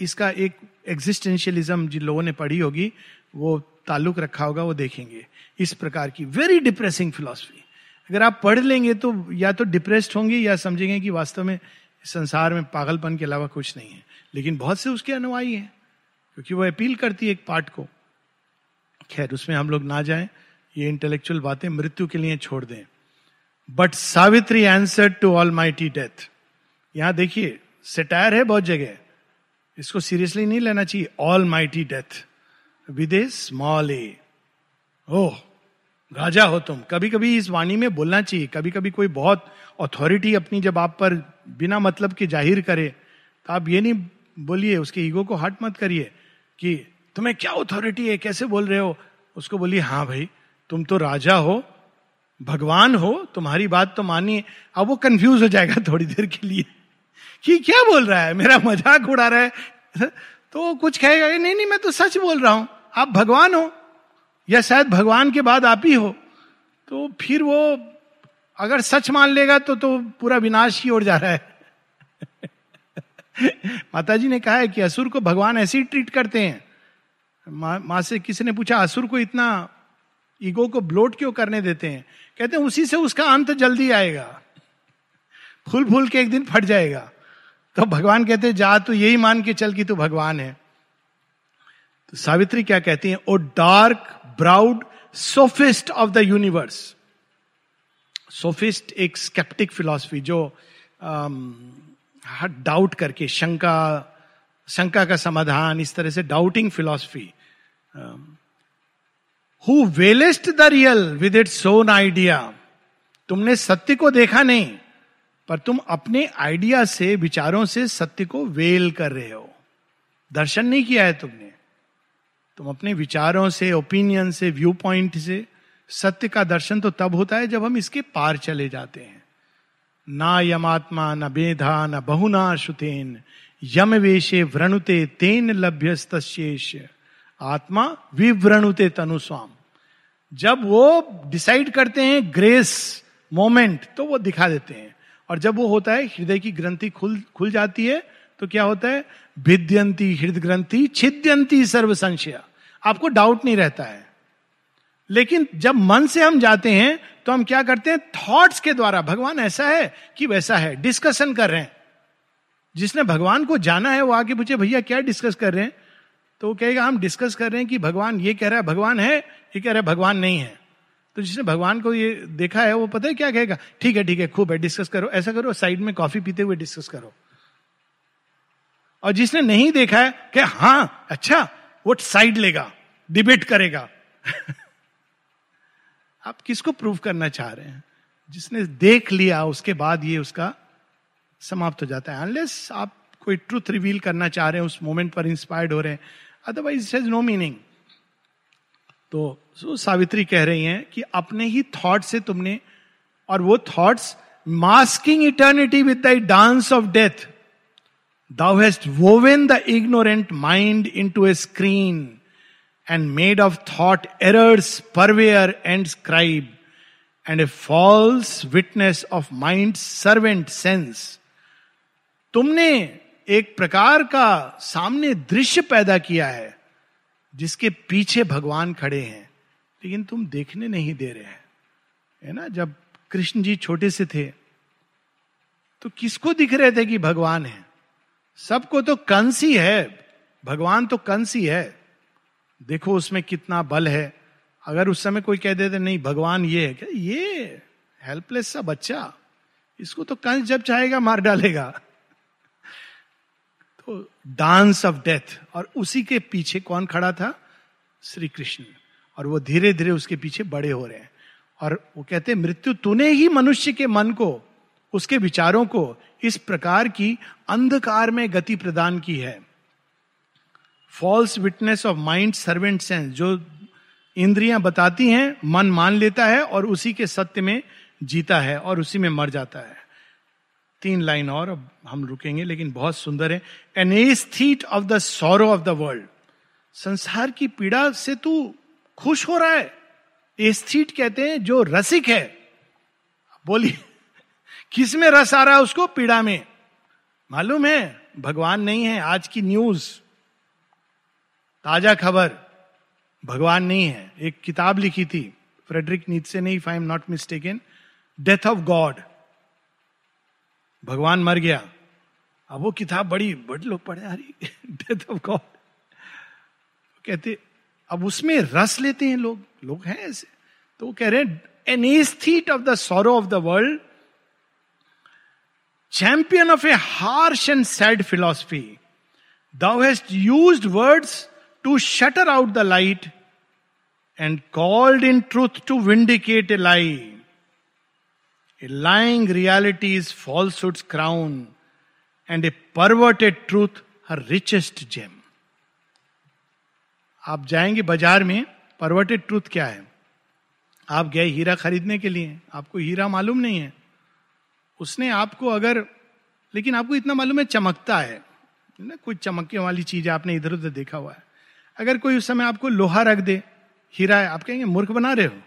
इसका एक एग्जिस्टेंशियलिज्म जिन लोगों ने पढ़ी होगी, वो ताल्लुक रखा होगा, वो देखेंगे। इस प्रकार की वेरी डिप्रेसिंग फिलॉसफी अगर आप पढ़ लेंगे तो या तो डिप्रेस्ड होंगे या समझेंगे कि वास्तव में संसार में पागलपन के अलावा कुछ नहीं है। लेकिन बहुत से उसके अनुयायी हैं, क्योंकि वो अपील करती है एक पार्ट को। खैर, उसमें हम लोग ना जाएँ, ये इंटेलेक्चुअल बातें मृत्यु के लिए छोड़ दें। But Savitri answer to almighty death यहाँ देखिए सेटायर है बहुत जगह। इसको सीरियसली नहीं लेना चाहिए। Almighty death with a small a oh, राजा हो तुम। कभी कभी इस वाणी में बोलना चाहिए। कभी कभी कोई बहुत अथॉरिटी अपनी जब आप पर बिना मतलब के ज़ाहिर करे तो आप ये नहीं बोलिए, उसके ईगो को हट मत करिए कि तुम्हें क्या अथॉरिटी है, कैसे बोल रहे हो? उसको बोलिए हाँ भाई, तुम तो राजा हो, भगवान हो, तुम्हारी बात तो मानिए। अब वो कंफ्यूज हो जाएगा थोड़ी देर के लिए। कि क्या बोल रहा है? मेरा मज़ाक उड़ा रहा है। तो कुछ कहेगा नहीं नहीं, मैं तो सच बोल रहा हूँ। आप भगवान हो या शायद भगवान के बाद आप ही हो। तो फिर वो अगर सच मान लेगा तो तो पूरा विनाश की ओर जा रहा है। [laughs] माता जी ने कहा है कि असुर को भगवान ऐसे ही ट्रीट करते हैं। मा से किसी ने पूछा, असुर को इतना ईगो को ब्लोट क्यों करने देते हैं? कहते हैं, उसी से उसका अंत जल्दी आएगा। फूल फूल के एक दिन फट जाएगा। तो भगवान कहते जा तू यही मान के चल कि तू भगवान है। तो सावित्री क्या कहती है, O dark, browed, sophist of the universe. Sophist एक स्केप्टिक फिलॉसफी जो हर डाउट करके, शंका शंका का समाधान, इस तरह से doubting philosophy who veilest the real with its own idea? तुमने सत्य को देखा नहीं। पर तुम अपने आइडिया से, विचारों से सत्य को वेल कर रहे हो। दर्शन नहीं किया है तुमने। तुम अपने विचारों से ओपिनियन से व्यू पॉइंट से, सत्य का दर्शन तो तब होता है जब हम इसके पार चले जाते हैं। ना यमात्मा, न बेधा न बहुना शुतेन यम वेशे व्रणुते तेन लभ्य लभ्यस्तेष आत्मा विव्रणुते तनुस्वाम। जब वो डिसाइड करते हैं ग्रेस मोमेंट तो वो दिखा देते हैं। और जब वो होता है, हृदय की ग्रंथि खुल खुल जाती है तो क्या होता है? भिद्यंती हृदय ग्रंथि छिद्यंती सर्व संशय आपको डाउट नहीं रहता है। लेकिन जब मन से हम जाते हैं तो हम क्या करते हैं? थॉट्स के द्वारा, भगवान ऐसा है कि वैसा है डिस्कशन कर रहे हैं। जिसने भगवान को जाना है, वो आके पूछे, भैया, क्या डिस्कस कर रहे हैं? तो वो कहेगा, हम डिस्कस कर रहे हैं कि भगवान ये कह रहा है, भगवान है, ये कह रहा है, भगवान नहीं है। तो जिसने भगवान को ये देखा है, वो पता है क्या कहेगा? ठीक है ठीक है, खूब है डिस्कस करो, ऐसा करो साइड में कॉफ़ी पीते हुए डिस्कस करो। और जिसने नहीं देखा है कि हाँ अच्छा वो साइड लेगा डिबेट करेगा। [laughs] आप किसको प्रूव करना चाह रहे हैं? जिसने देख लिया, उसके बाद ये उसका समाप्त हो जाता है। अनलेस आप कोई ट्रूथ रिवील करना चाह रहे हैं, उस मोमेंट पर इंस्पायर्ड हो रहे हैं। Otherwise it has no meaning तो सावित्री कह रही हैं कि अपने ही थॉट से तुमने, और वो thought masking eternity with dance of death thou hast woven the ignorant mind into a screen and made of thought errors purveyor and scribe and a false witness of mind servant sense तुमने एक प्रकार का सामने दृश्य पैदा किया है। जिसके पीछे भगवान खड़े हैं, लेकिन तुम देखने नहीं दे रहे हैं। है ना? जब कृष्ण जी छोटे से थे तो किसको दिख रहे थे कि भगवान है? सबको तो कंस ही है। भगवान तो कंस ही है। देखो उसमें कितना बल है। अगर उस समय कोई कह देते, नहीं, भगवान ये है। क्या ये? हेल्पलेस सा बच्चा। इसको तो कंस जब चाहेगा, मार डालेगा। डांस ऑफ़ डेथ और उसी के पीछे कौन खड़ा था? श्री कृष्ण और वो धीरे धीरे उसके पीछे बड़े हो रहे हैं। और वो कहते हैं, मृत्यु तूने ही मनुष्य के मन को, उसके विचारों को इस प्रकार की अंधकार में गति प्रदान की है। False witness of mind servant sense जो इंद्रियाँ बताती हैं, मन मान लेता है और उसी के सत्य में जीता है और उसी में मर जाता है। तीन लाइन और, अब हम रुकेंगे, लेकिन बहुत सुंदर है। An aesthete of the sorrow of the world संसार की पीड़ा से तू खुश हो रहा है। एस्थीट कहते हैं जो रसिक है। बोलिए, किसमें रस आ रहा है उसको? पीड़ा में। मालूम है, भगवान नहीं है, आज की न्यूज़। ताज़ा खबर, भगवान नहीं है। एक किताब लिखी थी, फ्रेडरिक नीत से नहीं I am not mistaken death of God भगवान मर गया। अब वो किताब बड़ी, बड़े लोग पढ़े हरी डेथ ऑफ़ गॉड कहते, अब उसमें रस लेते हैं लोग लोग हैं ऐसे। तो वो कह रहे हैं an aesthete of the sorrow of the world champion of a harsh and sad philosophy thou hast used words to shutter out the light and called in truth to vindicate a lie a lying reality falsehood's crown and a perverted truth her richest gem आप जाएँगे बाज़ार में perverted truth क्या है? आप गए हीरा खरीदने के लिए, आपको हीरा मालूम नहीं है। उसने आपको अगर, लेकिन आपको इतना मालूम है चमकता है। ना कोई चमकने वाली चीज़ आपने इधर उधर देखा हुआ है। अगर कोई उस समय आपको लोहा रख दे, हीरा है, आप कहेंगे, मूर्ख बना रहे हो?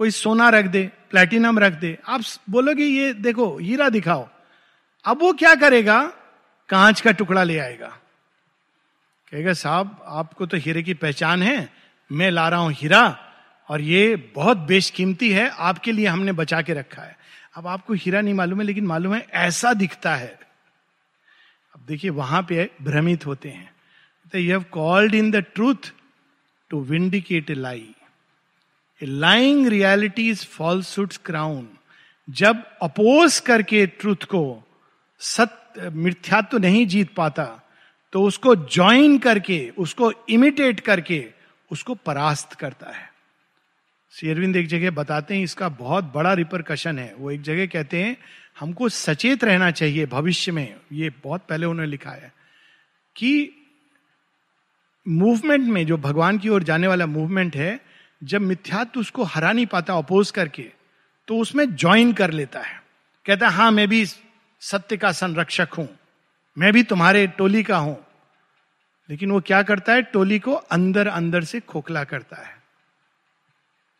कोई सोना रख दे प्लेटिनम रख दे। आप बोलोगे, ये देखो, हीरा दिखाओ। अब वो क्या करेगा? कांच का टुकड़ा ले आएगा। कहेगा, साहब, आपको तो हीरे की पहचान है। मैं ला रहा हूँ हीरा और ये बहुत बेशकीमती है। आपके लिए हमने बचा के रखा है। अब आपको हीरा नहीं मालूम है, लेकिन मालूम है, ऐसा दिखता है। अब देखिए, वहाँ पे भ्रमित होते हैं। You have called in the truth to vindicate lie. Lying reality is falsehood's crown जब अपोज करके ट्रूथ को सत्य मिथ्यात्व तो नहीं जीत पाता तो उसको ज्वाइन करके, उसको इमिटेट करके, उसको परास्त करता है। शेरविंद एक जगह बताते हैं, इसका बहुत बड़ा रिपरकशन है। वो एक जगह कहते हैं, हमको सचेत रहना चाहिए भविष्य में। ये बहुत पहले उन्होंने लिखा है कि मूवमेंट में, जो भगवान की ओर जाने वाला मूवमेंट है जब मिथ्यात्व उसको हरा नहीं पाता अपोज करके तो उसमें ज्वाइन कर लेता है। कहता है हाँ मैं भी सत्य का संरक्षक हूँ। मैं भी तुम्हारे टोली का हूँ। लेकिन वो क्या करता है? टोली को अंदर अंदर से खोखला करता है।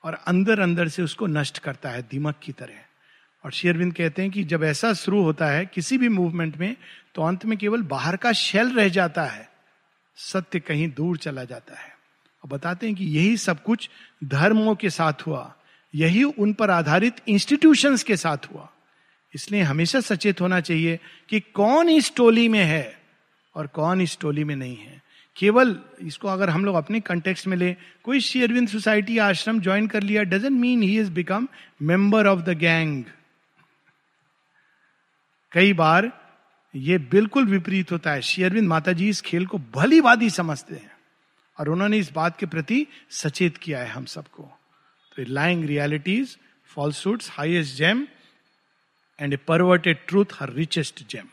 और अंदर अंदर से उसको नष्ट करता है, दीमक की तरह। और शेरविंद कहते हैं कि जब ऐसा शुरू होता है, किसी भी मूवमेंट में तो अंत में केवल बाहर का शेल रह जाता है। सत्य कहीं दूर चला जाता है। और बताते हैं कि यही सब कुछ धर्मों के साथ हुआ। यही उन पर आधारित इंस्टीट्यूशंस के साथ हुआ। इसलिए हमेशा सचेत होना चाहिए कि कौन इस टोली में है और कौन इस टोली में नहीं है। केवल इसको अगर हम लोग अपने कंटेक्स्ट में ले, कोई शेयरविंद सोसाइटी आश्रम ज्वाइन कर लिया doesn't mean he is become member of the gang कई बार ये बिल्कुल विपरीत होता है। शेयरविंद माता जी इस खेल को भली वादी समझते हैं। और उन्होंने इस बात के प्रति सचेत किया है हम सबको। तो lying realities falsehood's highest gem and a perverted truth her richest gem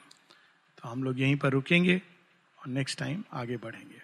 तो हम लोग यहीं पर रुकेंगे और नेक्स्ट टाइम आगे बढ़ेंगे।